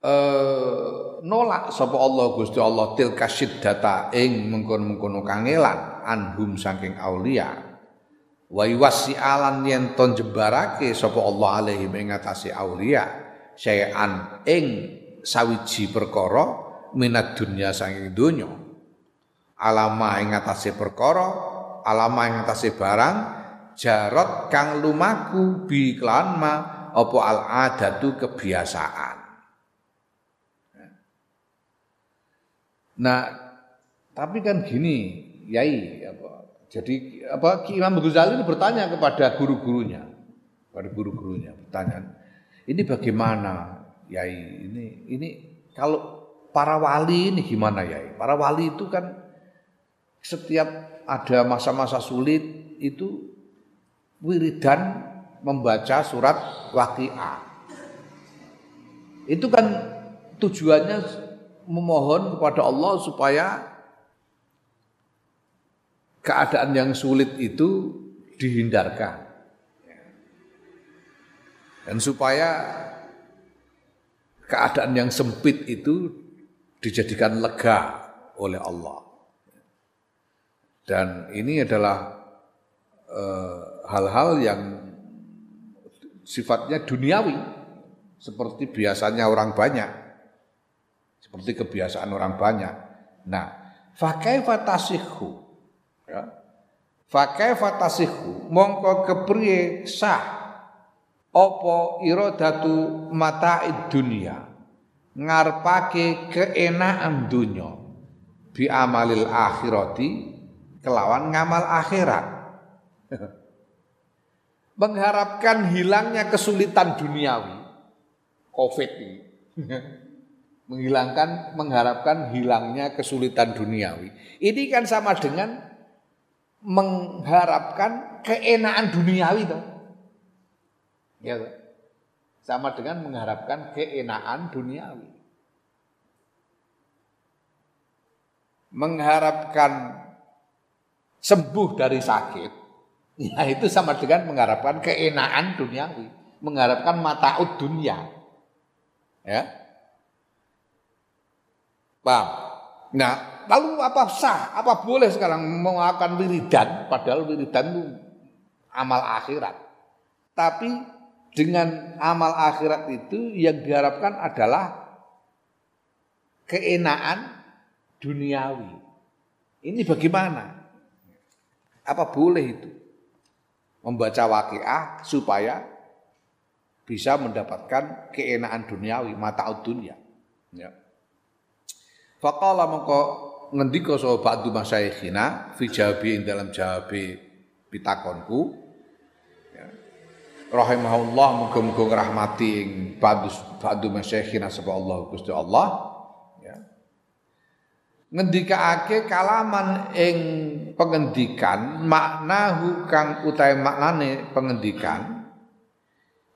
Eh nolak. Sapa Allah Gusti Allah tilka data ing mengkon-mengkono kangelan anhum saking aulia. Wa yuwasi'alan yen to jebarake sapa Allah alaihi ing atase aulia. Syai'an ing sawiji perkara minat dunya saking donya. Alama ing atase perkara alama ing atase barang jarot kang lumaku bi klan ma apa al adatu kebiasaan nah tapi kan gini yai apa jadi apa Imam Ghazali ini bertanya kepada guru-gurunya kepada guru-gurunya bertanya ini bagaimana Yai ini ini kalau para wali ini gimana Yai? Para wali itu kan setiap ada masa-masa sulit itu wiridan membaca surat waqiah. Itu kan tujuannya memohon kepada Allah supaya keadaan yang sulit itu dihindarkan. Dan supaya keadaan yang sempit itu dijadikan lega oleh Allah. Dan ini adalah eh, hal-hal uh, yang sifatnya duniawi, seperti biasanya orang banyak, seperti kebiasaan orang banyak. Nah, fakai fatasihu, ya, fakai fatasihu, mongko kepriye sah apa iradatu mata'id dunia ngarpake keenaan dunya. Bi amalil akhirati kelawan ngamal akhirat. Mengharapkan hilangnya kesulitan duniawi. Covid ini menghilangkan mengharapkan hilangnya kesulitan duniawi ini kan sama dengan mengharapkan keenaan duniawi toh Ya, sama dengan mengharapkan keenaan duniawi. Mengharapkan sembuh dari sakit, ya itu sama dengan mengharapkan keenaan duniawi, mengharapkan mata dunia. Ya. Paham? Nah, lalu apa sah, apa boleh sekarang melakukan wiridan, padahal wiridan itu amal akhirat. Tapi dengan amal akhirat itu yang diharapkan adalah keenaan duniawi. Ini bagaimana? Apa boleh itu? Membaca waqiah supaya bisa mendapatkan keenaan duniawi, mata dunia. Ya. Faqala mongko ngendika sapa ba'du masyayikhina fi jawabi dalam jawabi pitakonku. Rahimahullah muga-muga ngrahmati ing ba'du ba'du masyayikhina sapa Allah Gusti Allah. Ya. Ngendikaake kalaman ing pengendikan maknahu kang utahe maknane pengendikan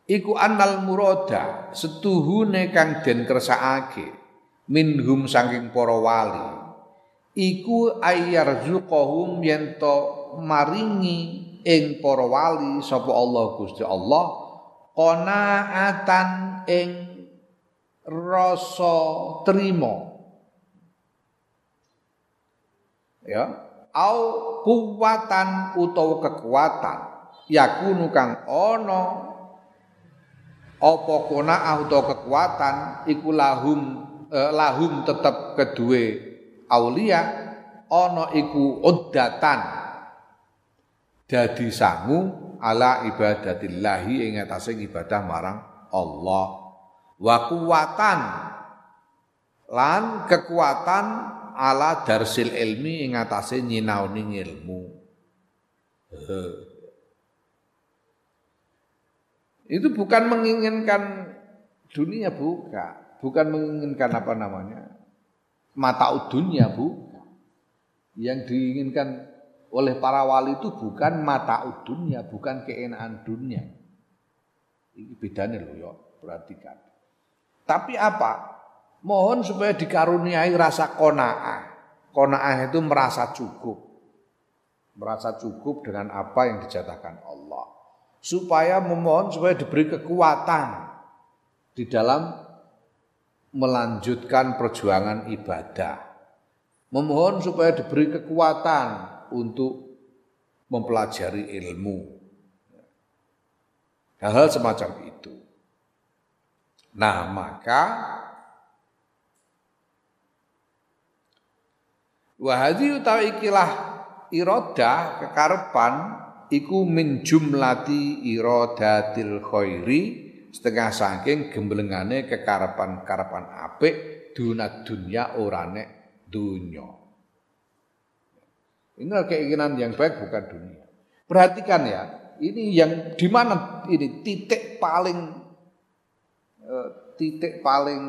iku annal murada setuhune kang den kersakake minhum saking para wali iku ayyarzuqahum yen maringi ing para wali sapa Allah Gusti Allah qanaatan ing rasa trima. Ya au kuwatan utawa kekuatan yakunu kang ana apa qanaah utawa kekuatan iku lahum eh, lahum tetep kedue aulia ana iku uddatan. Dadi sangu ala ibadatillahi ing atase ibadah marang Allah. Wa kuwatan lan kekuatan ala darsil ilmi ing atase nyinaoni ilmu. Itu bukan menginginkan dunia bukan bukan menginginkan apa namanya mata dunia bukan yang diinginkan oleh para wali itu bukan mata dunia, bukan keenaan dunia. Ini bedanya loh ya, perhatikan. Tapi apa? Mohon supaya dikaruniai rasa kona'ah. Kona'ah itu merasa cukup. Merasa cukup dengan apa yang dijatakan Allah. Supaya memohon supaya diberi kekuatan di dalam melanjutkan perjuangan ibadah. Memohon supaya diberi kekuatan untuk mempelajari ilmu. Hal-hal semacam itu. Nah, maka Wahadi utawi ikilah iroda kekarepan iku min jumlati irodatil khairi setengah saking gemblengane kekarepan-karepan apik duna dunya orane. Ini keinginan yang baik bukan dunia. Perhatikan ya, ini yang di mana ini titik paling eh, titik paling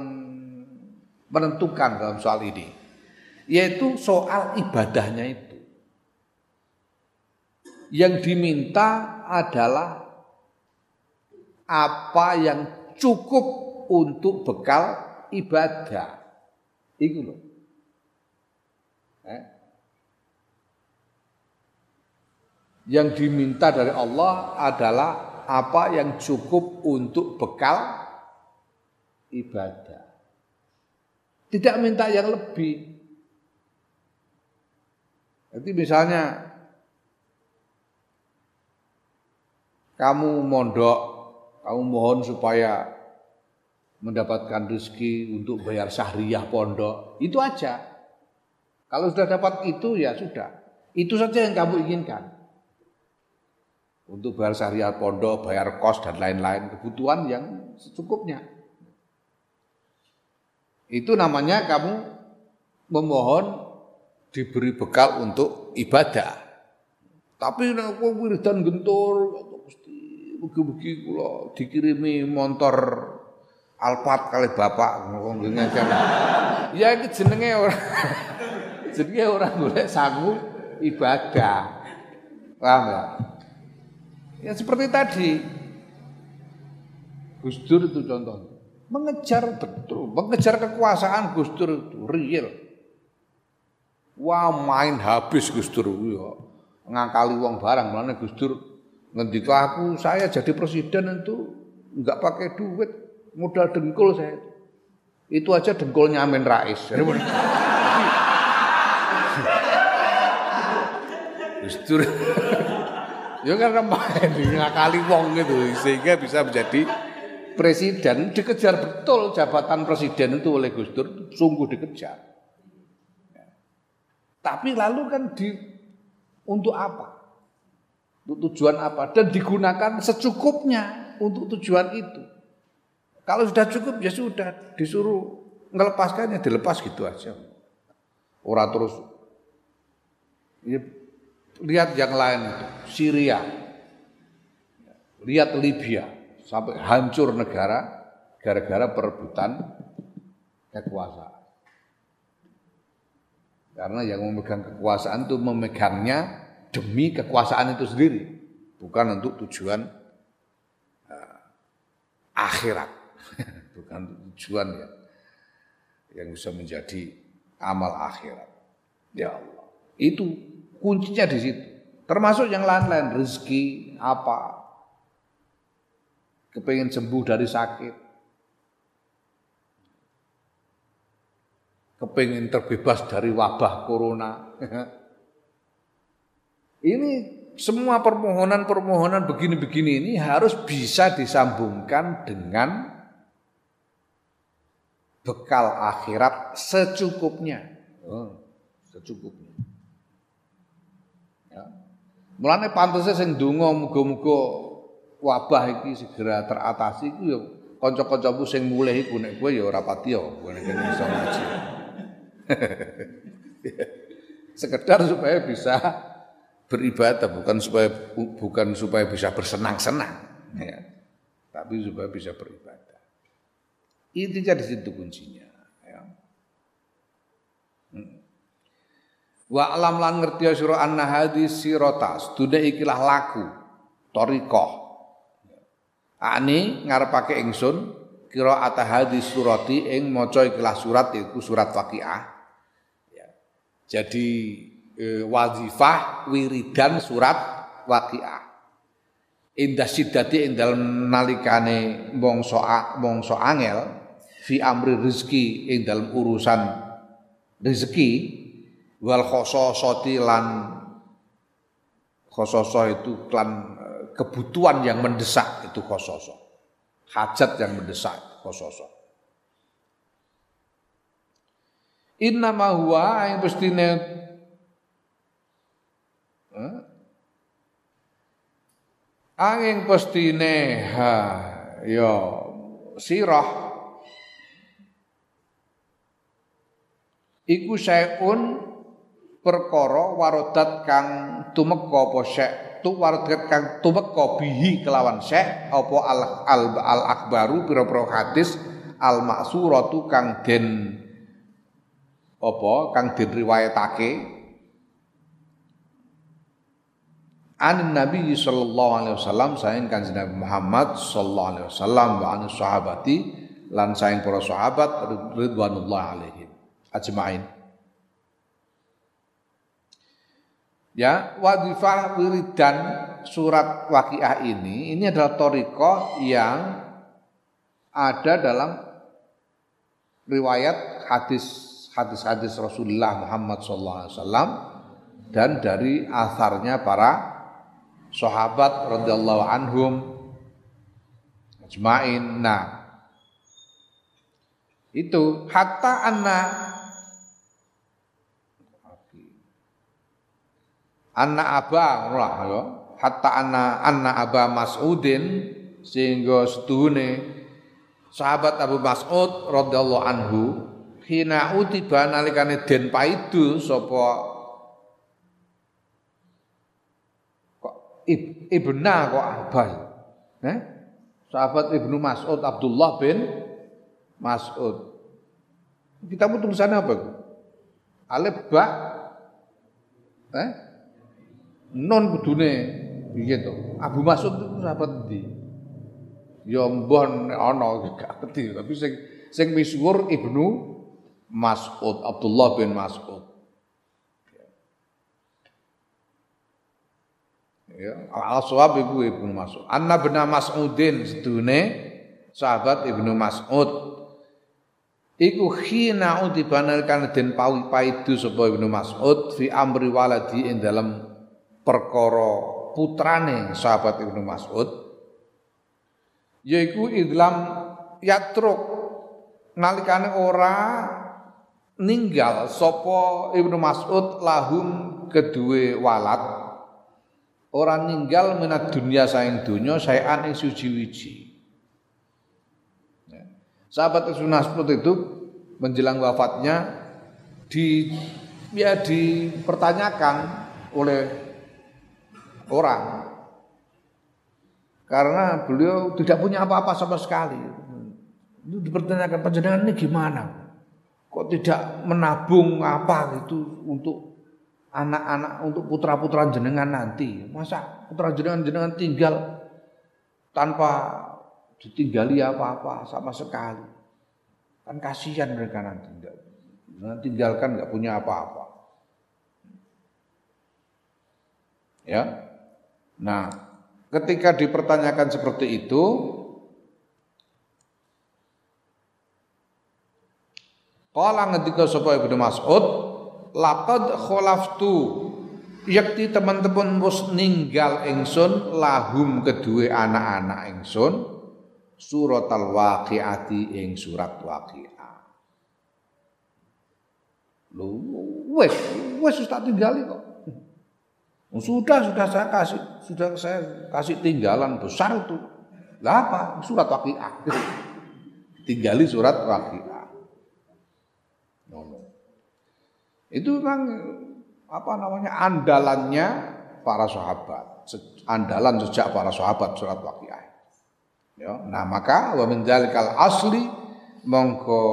menentukan dalam soal ini yaitu soal ibadahnya itu. Yang diminta adalah apa yang cukup untuk bekal ibadah. Itu loh. Eh? Yang diminta dari Allah adalah apa yang cukup untuk bekal ibadah. Tidak minta yang lebih. Jadi misalnya kamu mondok, kamu mohon supaya mendapatkan rezeki untuk bayar syahriah pondok, itu aja. Kalau sudah dapat itu ya sudah. Itu saja yang kamu inginkan. Untuk bayar syahriah pondok, bayar kos dan lain-lain, kebutuhan yang secukupnya. Itu namanya kamu memohon diberi bekal untuk ibadah. Tapi nek kowe wiridan gentur mugi-mugi kula dikirimi motor Alphard kali bapak ngomong Ya iki jenenge ora jenenge ora golek sangu ibadah. Paham ya? Ya seperti tadi. Gus Dur itu contoh. Mengejar betul, mengejar kekuasaan Gus Dur itu real. Wah main habis Gus Dur ya. Ngakali wong barang mana Gus Dur ngendika aku saya jadi presiden itu enggak pakai duit, modal dengkul saya. Itu aja dengkulnya Amin Rais. Dur Ya karena main ngakali wong itu sehingga bisa menjadi presiden dikejar betul jabatan presiden itu oleh Gus Dur sungguh dikejar. Tapi lalu kan di untuk apa? Untuk tujuan apa? Dan digunakan secukupnya untuk tujuan itu. Kalau sudah cukup ya sudah disuruh melepaskannya dilepas gitu aja. Orang terus ya, lihat yang lain itu Syria, lihat Libya sampai hancur negara gara-gara perebutan kekuasaan. Karena yang memegang kekuasaan itu memegangnya demi kekuasaan itu sendiri, bukan untuk tujuan uh, akhirat, bukan tujuan ya yang bisa menjadi amal akhirat. Ya Allah, itu kuncinya di situ. Termasuk yang lain-lain, rezeki apa, kepengen sembuh dari sakit, kepingin terbebas dari wabah corona. ini semua permohonan-permohonan begini-begini ini harus bisa disambungkan dengan bekal akhirat secukupnya. Oh, secukupnya. Ya. Mulane pantasnya sing donga muga-muga wabah iki segera teratasi iku ya kanca-kancamu sing mulih iku nek kowe ya ora pati ya ngaji. Sekedar supaya bisa beribadah bukan supaya bukan supaya bisa bersenang-senang ya. Tapi supaya bisa beribadah. Intinya di situ kuncinya ya. Hmm. Wa alam lan ngerti sira anna hadis sirotas dunia ikilah laku torikoh. Ani ngarepake ingsun qiraat hadis surati ing maca ikhlas surat iku surat Waqiah. Ya. Jadi e, wazifah wiridan surat Waqiah. Indah sidati ing dalem nalikane mongso mongso angel fi amri rezeki ing dalam urusan rezeki wal khososoti lan khososo itu klan e, kebutuhan yang mendesak itu khososo hajat yang mendesak khososo Inna ma huwa yang pestine eh? Angin pestine ha ya sirah. Iku sayun perkara warodat kang tumeka apa tu warodat kang tumeka bihi kelawan syek apa al al, al akbaru pira-pira hadis al maksuratu kang den apa kang den an Nabi sallallahu alaihi wasallam saing kanjeng Nabi Muhammad sallallahu alaihi wasallam wa an sahabati lan saing para sahabat ridwanullah alaihim. Ajmain. Ya, wadifah wiridan surat waqiah ini ini adalah toriko yang ada dalam riwayat hadis hadis-hadis Rasulullah Muhammad SAW dan dari asarnya para sahabat radhiyallahu anhum ajmain. Nah, itu hatta anna anna aba lah ya hatta anna anna aba Mas'udin sehingga setuhune sahabat Abu Mas'ud radhiyallahu anhu hina utiba nalikane den paidu sapa kok ibna kok abah eh sahabat Ibnu Mas'ud Abdullah bin Mas'ud kita mau tulisannya apa alif ba eh non kudune gitu. Abu Mas'ud itu sahabat ndi? Ya mbon ana gak ngerti tapi sing sing misuwur Ibnu Mas'ud, Abdullah bin Mas'ud. Ya, al-Aswab iku Ibnu Mas'ud. Anna bin Mas'udin sedune sahabat Ibnu Mas'ud. Iku khina utibanal kan den paidu sapa Ibnu Mas'ud fi amri waladi ing dalam perkara putrane sahabat Ibnu Mas'ud yaiku idlam yatruk. Nalikane ora ninggal sapa Ibnu Mas'ud lahum kedue walat ora ninggal minat dunia saing dunya saean ing suci-wiji ya. sahabat Ibnu Mas'ud itu menjelang wafatnya di ya dipertanyakan oleh orang karena beliau tidak punya apa-apa sama sekali. Itu dipertanyakan panjenengan ini gimana? Kok tidak menabung apa itu untuk anak-anak untuk putra-putra jenengan nanti? Masa putra jenengan jenengan tinggal tanpa ditinggali apa-apa sama sekali? Kan kasihan mereka nanti. Nanti tinggalkan nggak punya apa-apa. Ya, Nah, ketika dipertanyakan seperti itu, Kala ngetika sapa Ibnu Mas'ud, laqad khalaftu yakti teman-teman mus ninggal ingsun lahum kedua anak-anak ingsun surat al-waqiati ing surat waqiah. Lho, wes, wes tak tinggali kok. Sudah, sudah saya kasih, sudah saya kasih tinggalan besar itu. Lah apa? Surat Waqiah. Tinggali surat Waqiah. Itu memang apa namanya andalannya para sahabat. Andalan sejak para sahabat surat Waqiah. Ya, nah maka wa min asli mongko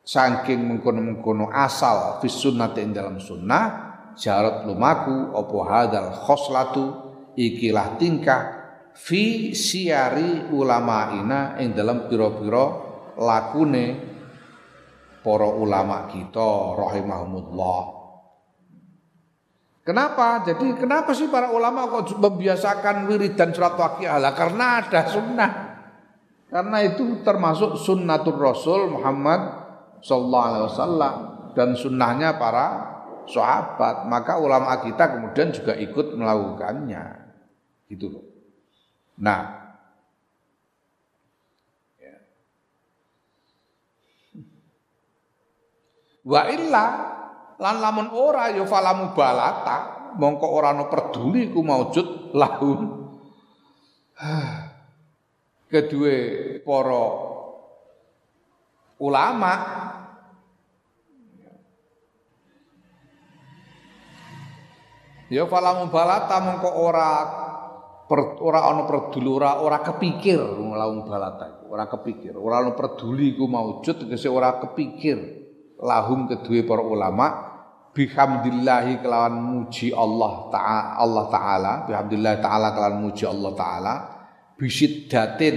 saking mengkono-mengkono asal fis sunnati dalam sunnah jarat lumaku opo hadal khoslatu ikilah tingkah fi siari ulama ina ing dalam piro-piro lakune para ulama kita rahimahumullah Kenapa? Jadi kenapa sih para ulama kok membiasakan wirid dan surat? Lah karena ada sunnah. Karena itu termasuk sunnatul Rasul Muhammad sallallahu alaihi wasallam dan sunnahnya para sahabat. Maka ulama kita kemudian juga ikut melakukannya. Gitu loh. Nah, ya. Wa illa lan lamun ora ya falamu balata mongko ora no peduli ku maujud lahun kedua para ulama ya falamu balata mongko ora per, ora ana peduli ora ora kepikir nglaung balata ora kepikir ora ana peduli ku maujud tegese ora kepikir lahum kedua para ulama bihamdillahi kelawan muji Allah taala Allah taala bihamdillah taala kelawan muji Allah taala bisiddatin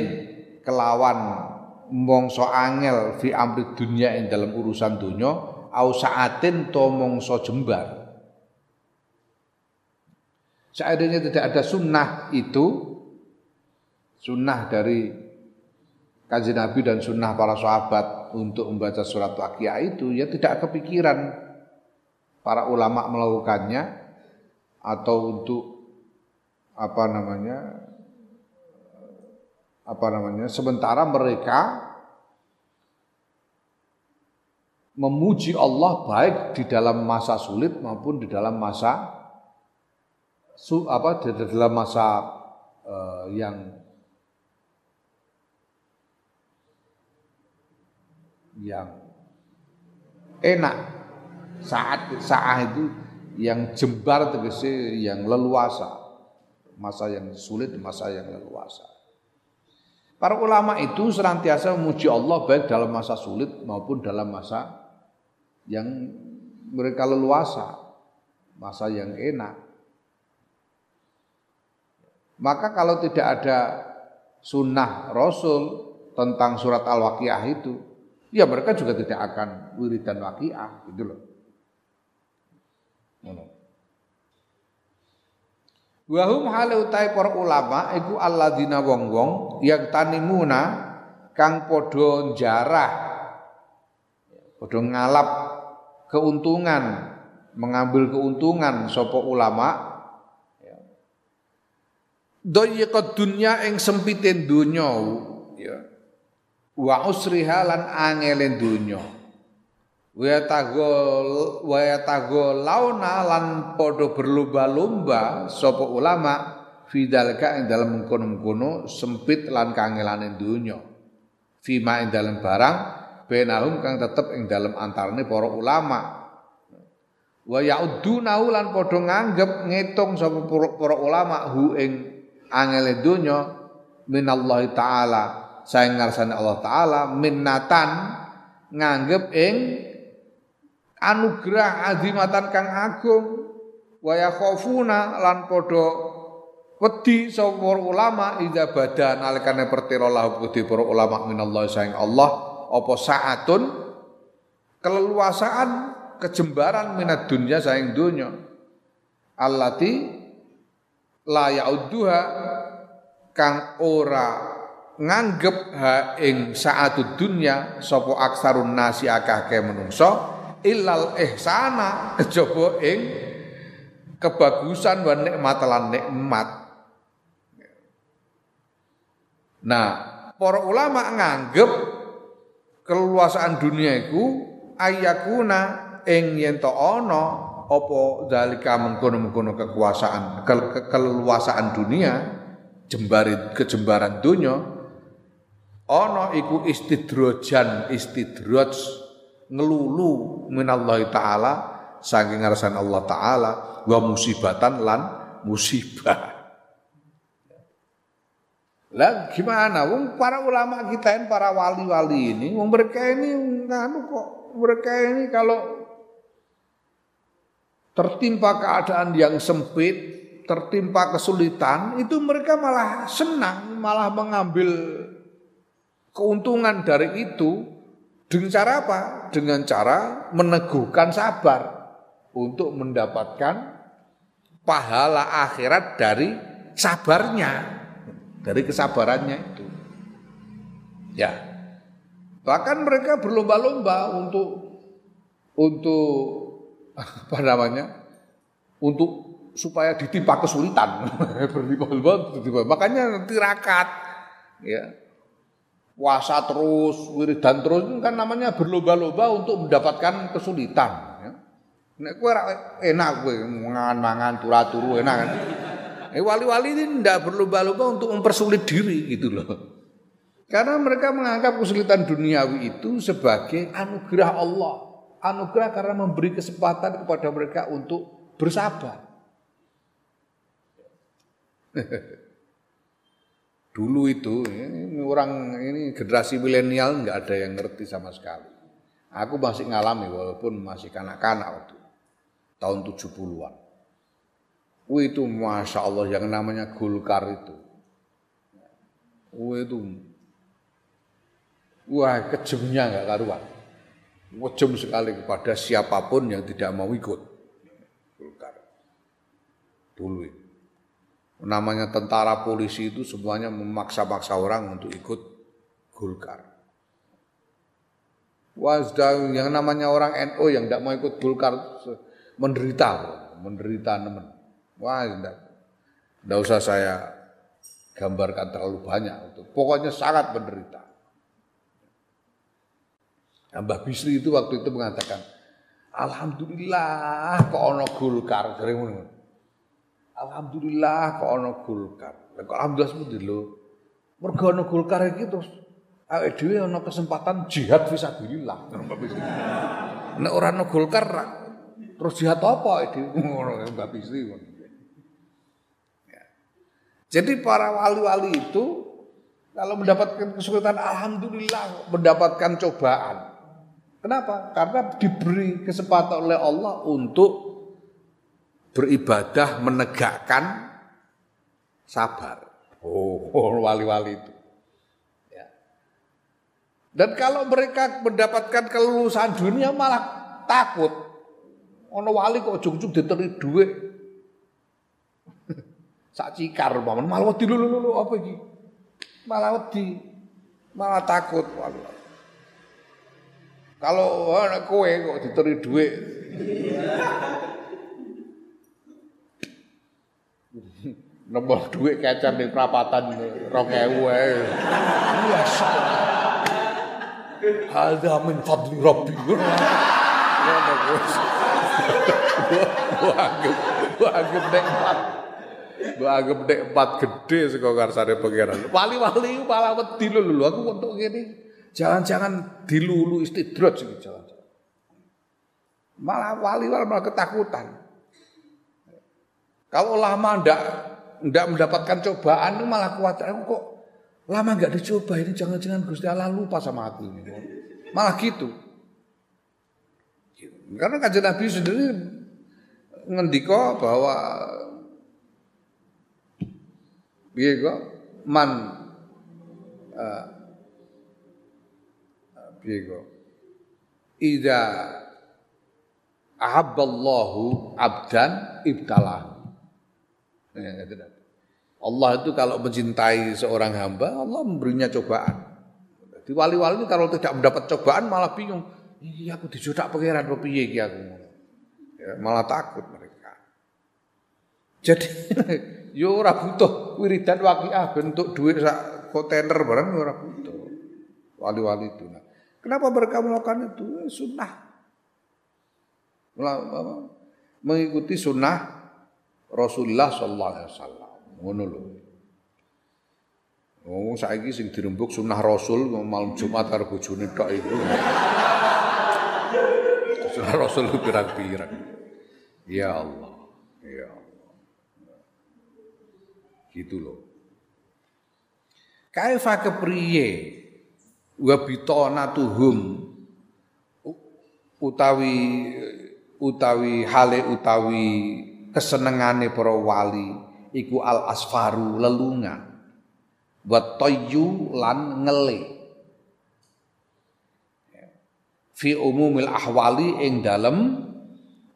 kelawan mongso angel fi amri dunia ing dalam urusan dunia au saatin to mongso jembar. Seandainya tidak ada sunnah itu sunnah dari kaji Nabi dan sunnah para sahabat untuk membaca surat waqiah itu ya tidak kepikiran para ulama melakukannya atau untuk apa namanya apa namanya sementara mereka memuji Allah baik di dalam masa sulit maupun di dalam masa su, apa di dalam masa uh, yang yang enak. Saat saat itu yang jembar tegese yang leluasa. Masa yang sulit masa yang leluasa. Para ulama itu senantiasa memuji Allah baik dalam masa sulit maupun dalam masa yang mereka leluasa. Masa yang enak. Maka kalau tidak ada sunnah Rasul tentang surat Al-Waqiah itu ya mereka juga tidak akan wiridan waqiah gitu loh Ngono. Wa hum hale utai para ulama iku alladzina wong-wong yang tanimuna kang padha jarah padha ngalap keuntungan mengambil keuntungan sapa ulama ya. Doyqa dunya ing sempitin dunya ya. Wa usriha lan angelen dunya. Wa tagol wa tagol launa lan podo berlomba-lomba sapa ulama fidalka ing dalam mengkono-mengkono sempit lan kangelane donya fima ing dalam barang benahum kang tetep ing dalam antarane para ulama. Wa yaudunahu lan padha nganggep ngitung sapa para ulama hu ing angele donya minallahi taala saing ngarsane Allah taala minnatan nganggep ing anugerah azimatan kang agung. Wa yakhafuna lan padha wedi sapa ulama ida badan nalikane pertira lahu kudu para ulama minallah saing Allah apa saatun? Keleluasaan kejembaran minat dunya saing dunya. Allati la yaudduha kang ora nganggep ha ing saatud dunya sapa aksarun nasi akeh menungso illal ihsana kejaba ing kebagusan wa nikmat lan nikmat. Nah, para ulama nganggep keluasaan dunia iku ayakuna ing yen to ana apa dalika mengkono-mengkono kekuasaan ke, ke, keleluasaan dunia jembari kejembaran dunia ana iku istidrojan istidroj ngelulu minallahi taala saking ngarsan Allah taala wa musibatan lan musibah. Lah gimana? Wong para ulama kita ini, para wali-wali ini, wong mereka ini nganu kok mereka ini kalau tertimpa keadaan yang sempit, tertimpa kesulitan itu mereka malah senang, malah mengambil keuntungan dari itu dengan cara apa? Dengan cara meneguhkan sabar untuk mendapatkan pahala akhirat dari sabarnya, dari kesabarannya itu. Ya. Bahkan mereka berlomba-lomba untuk untuk apa namanya? Untuk supaya ditimpa kesulitan. berlomba-lomba Makanya tirakat ya. Puasa terus, wiridan terus kan namanya berlomba-lomba untuk mendapatkan kesulitan ya. Nek kowe enak kowe mangan-mangan turu-turu enak kan. Eh wali-wali ini tidak berlomba-lomba untuk mempersulit diri gitu loh. Karena mereka menganggap kesulitan duniawi itu sebagai anugerah Allah. Anugerah karena memberi kesempatan kepada mereka untuk bersabar. Dulu itu ini orang ini generasi milenial nggak ada yang ngerti sama sekali. Aku masih ngalami walaupun masih kanak-kanak waktu tahun 70-an. Wih itu masya Allah yang namanya Gulkar itu. Wih itu wah kejemnya nggak karuan. Kejem sekali kepada siapa pun yang tidak mau ikut. Gulkar. Dulu itu. Namanya tentara polisi itu semuanya memaksa-maksa orang untuk ikut Gulkar. Wah, yang namanya orang NO yang tidak mau ikut Gulkar menderita, menderita nemen. Wah, enggak, enggak usah saya gambarkan terlalu banyak. Pokoknya sangat menderita. Mbah Bisri itu waktu itu mengatakan, Alhamdulillah kok ono Golkar Alhamdulillah kok ono Golkar. Kok alhamdulillah seperti lho. Mergo ono Golkar iki terus awake dhewe ono kesempatan jihad fisabilillah. Nek ora ono Golkar terus jihad apa iki ngono Mbah Bisri ngono. Jadi para wali-wali itu kalau mendapatkan kesulitan alhamdulillah mendapatkan cobaan. Kenapa? Karena diberi kesempatan oleh Allah untuk beribadah menegakkan sabar. Oh, wali-wali itu. Ya. Dan kalau mereka mendapatkan kelulusan dunia malah takut. Ono wali kok ujung-ujung diteri duit sak cikar umpama malah wedi lho apa iki malah wedi malah takut waduh kalau anak kowe kok diteri duit nembol duit kecap di perapatan rong ewu biasa hadza min fadli rabbi ngono wis Wah, wah, nikmat. Mbok anggap nek empat gede saka karsane pangeran. Wali-wali malah wedi lho aku untuk ngene. Jangan-jangan dilulu istidraj iki jangan. Malah wali-wali malah ketakutan. Kalau lama ndak ndak mendapatkan cobaan itu malah kuat. Aku kok lama nggak dicoba ini jangan-jangan Gusti Allah lupa sama aku ini. Malah gitu. Karena kajian Nabi sendiri ngendiko bahwa piye kok man uh, piye kok ida ahabballahu abdan ibtalah ya, Allah itu kalau mencintai seorang hamba Allah memberinya cobaan di wali-wali kalau tidak mendapat cobaan malah bingung iya aku dijodak pangeran apa piye iki aku ya, malah takut mereka jadi yo ora butuh wiridan waqiah bentuk duit sak kontainer barang ora butuh. Wali-wali itu. Nah, kenapa mereka melakukan itu? Eh, sunnah. Mengikuti sunnah Rasulullah sallallahu alaihi wasallam. Ngono lho. Oh, saiki sing dirembuk sunnah Rasul malam Jumat karo bojone tok iku. Sunnah Rasul pirang-pirang. Ya Allah. Ya Allah. Gitu loh. Kaifa kepriye wa tuhum utawi utawi hale utawi kesenengane para wali iku al asfaru lelungan wa tayyu lan ngele fi umumil ahwali ing dalem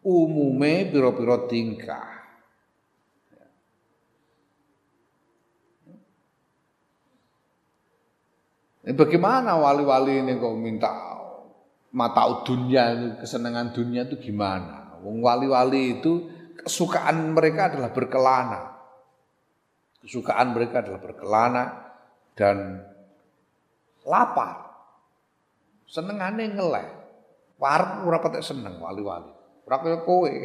umume pira-pira tingkah Ini bagaimana wali-wali ini kok minta mata dunia, kesenangan dunia itu gimana? Wong wali-wali itu kesukaan mereka adalah berkelana. Kesukaan mereka adalah berkelana dan lapar. Senengane ngeleh. Warep ora patek seneng wali-wali. Ora kaya kowe.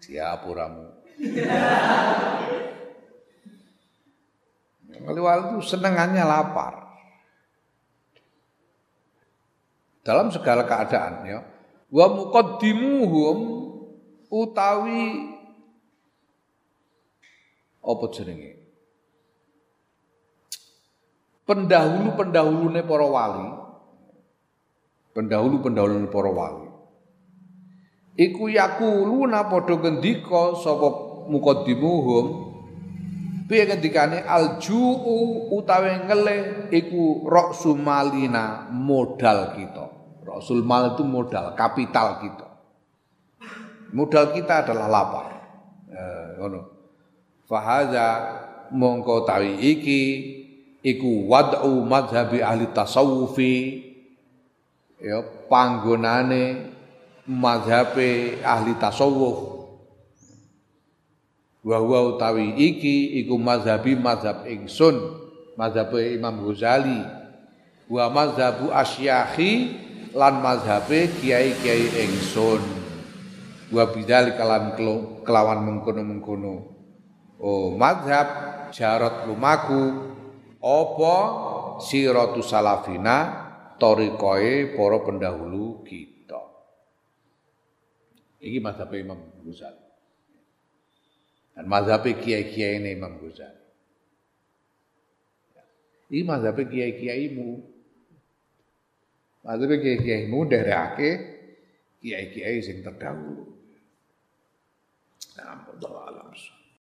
Siapuramu. Wali-wali itu senengannya lapar. Dalam segala keadaan ya. Wa muqaddimuhum utawi apa jenenge? Pendahulu-pendahulune para wali. Pendahulu-pendahulune para wali. Iku yakuluna padha ngendika sapa muqaddimuhum Piye ngendikane alju'u utawi ngele iku roksu malina modal kita. Roksul mal itu modal, kapital kita. Modal kita adalah lapar. Eh. Fahaza mongko tawi iki iku wad'u madhabi ahli tasawufi. Ya panggonane madhabe ahli tasawuf. Wa utawi iki iku mazhabi mazhab ingsun mazhab Imam Ghazali. Wa mazhabu asyakhi lan mazhabe kiai-kiai ingsun. Wa bidal kalan kelawan mengkono-mengkono oh mazhab jarat lumaku apa siratu salafina torikoe para pendahulu kita iki mazhab Imam Ghazali dan mazhab kiai-kiai ini Imam Ghazali. Ini mazhab kiai-kiaimu. Mazhab kiai-kiaimu ake kiai-kiai sing terdahulu. Nah, Allah.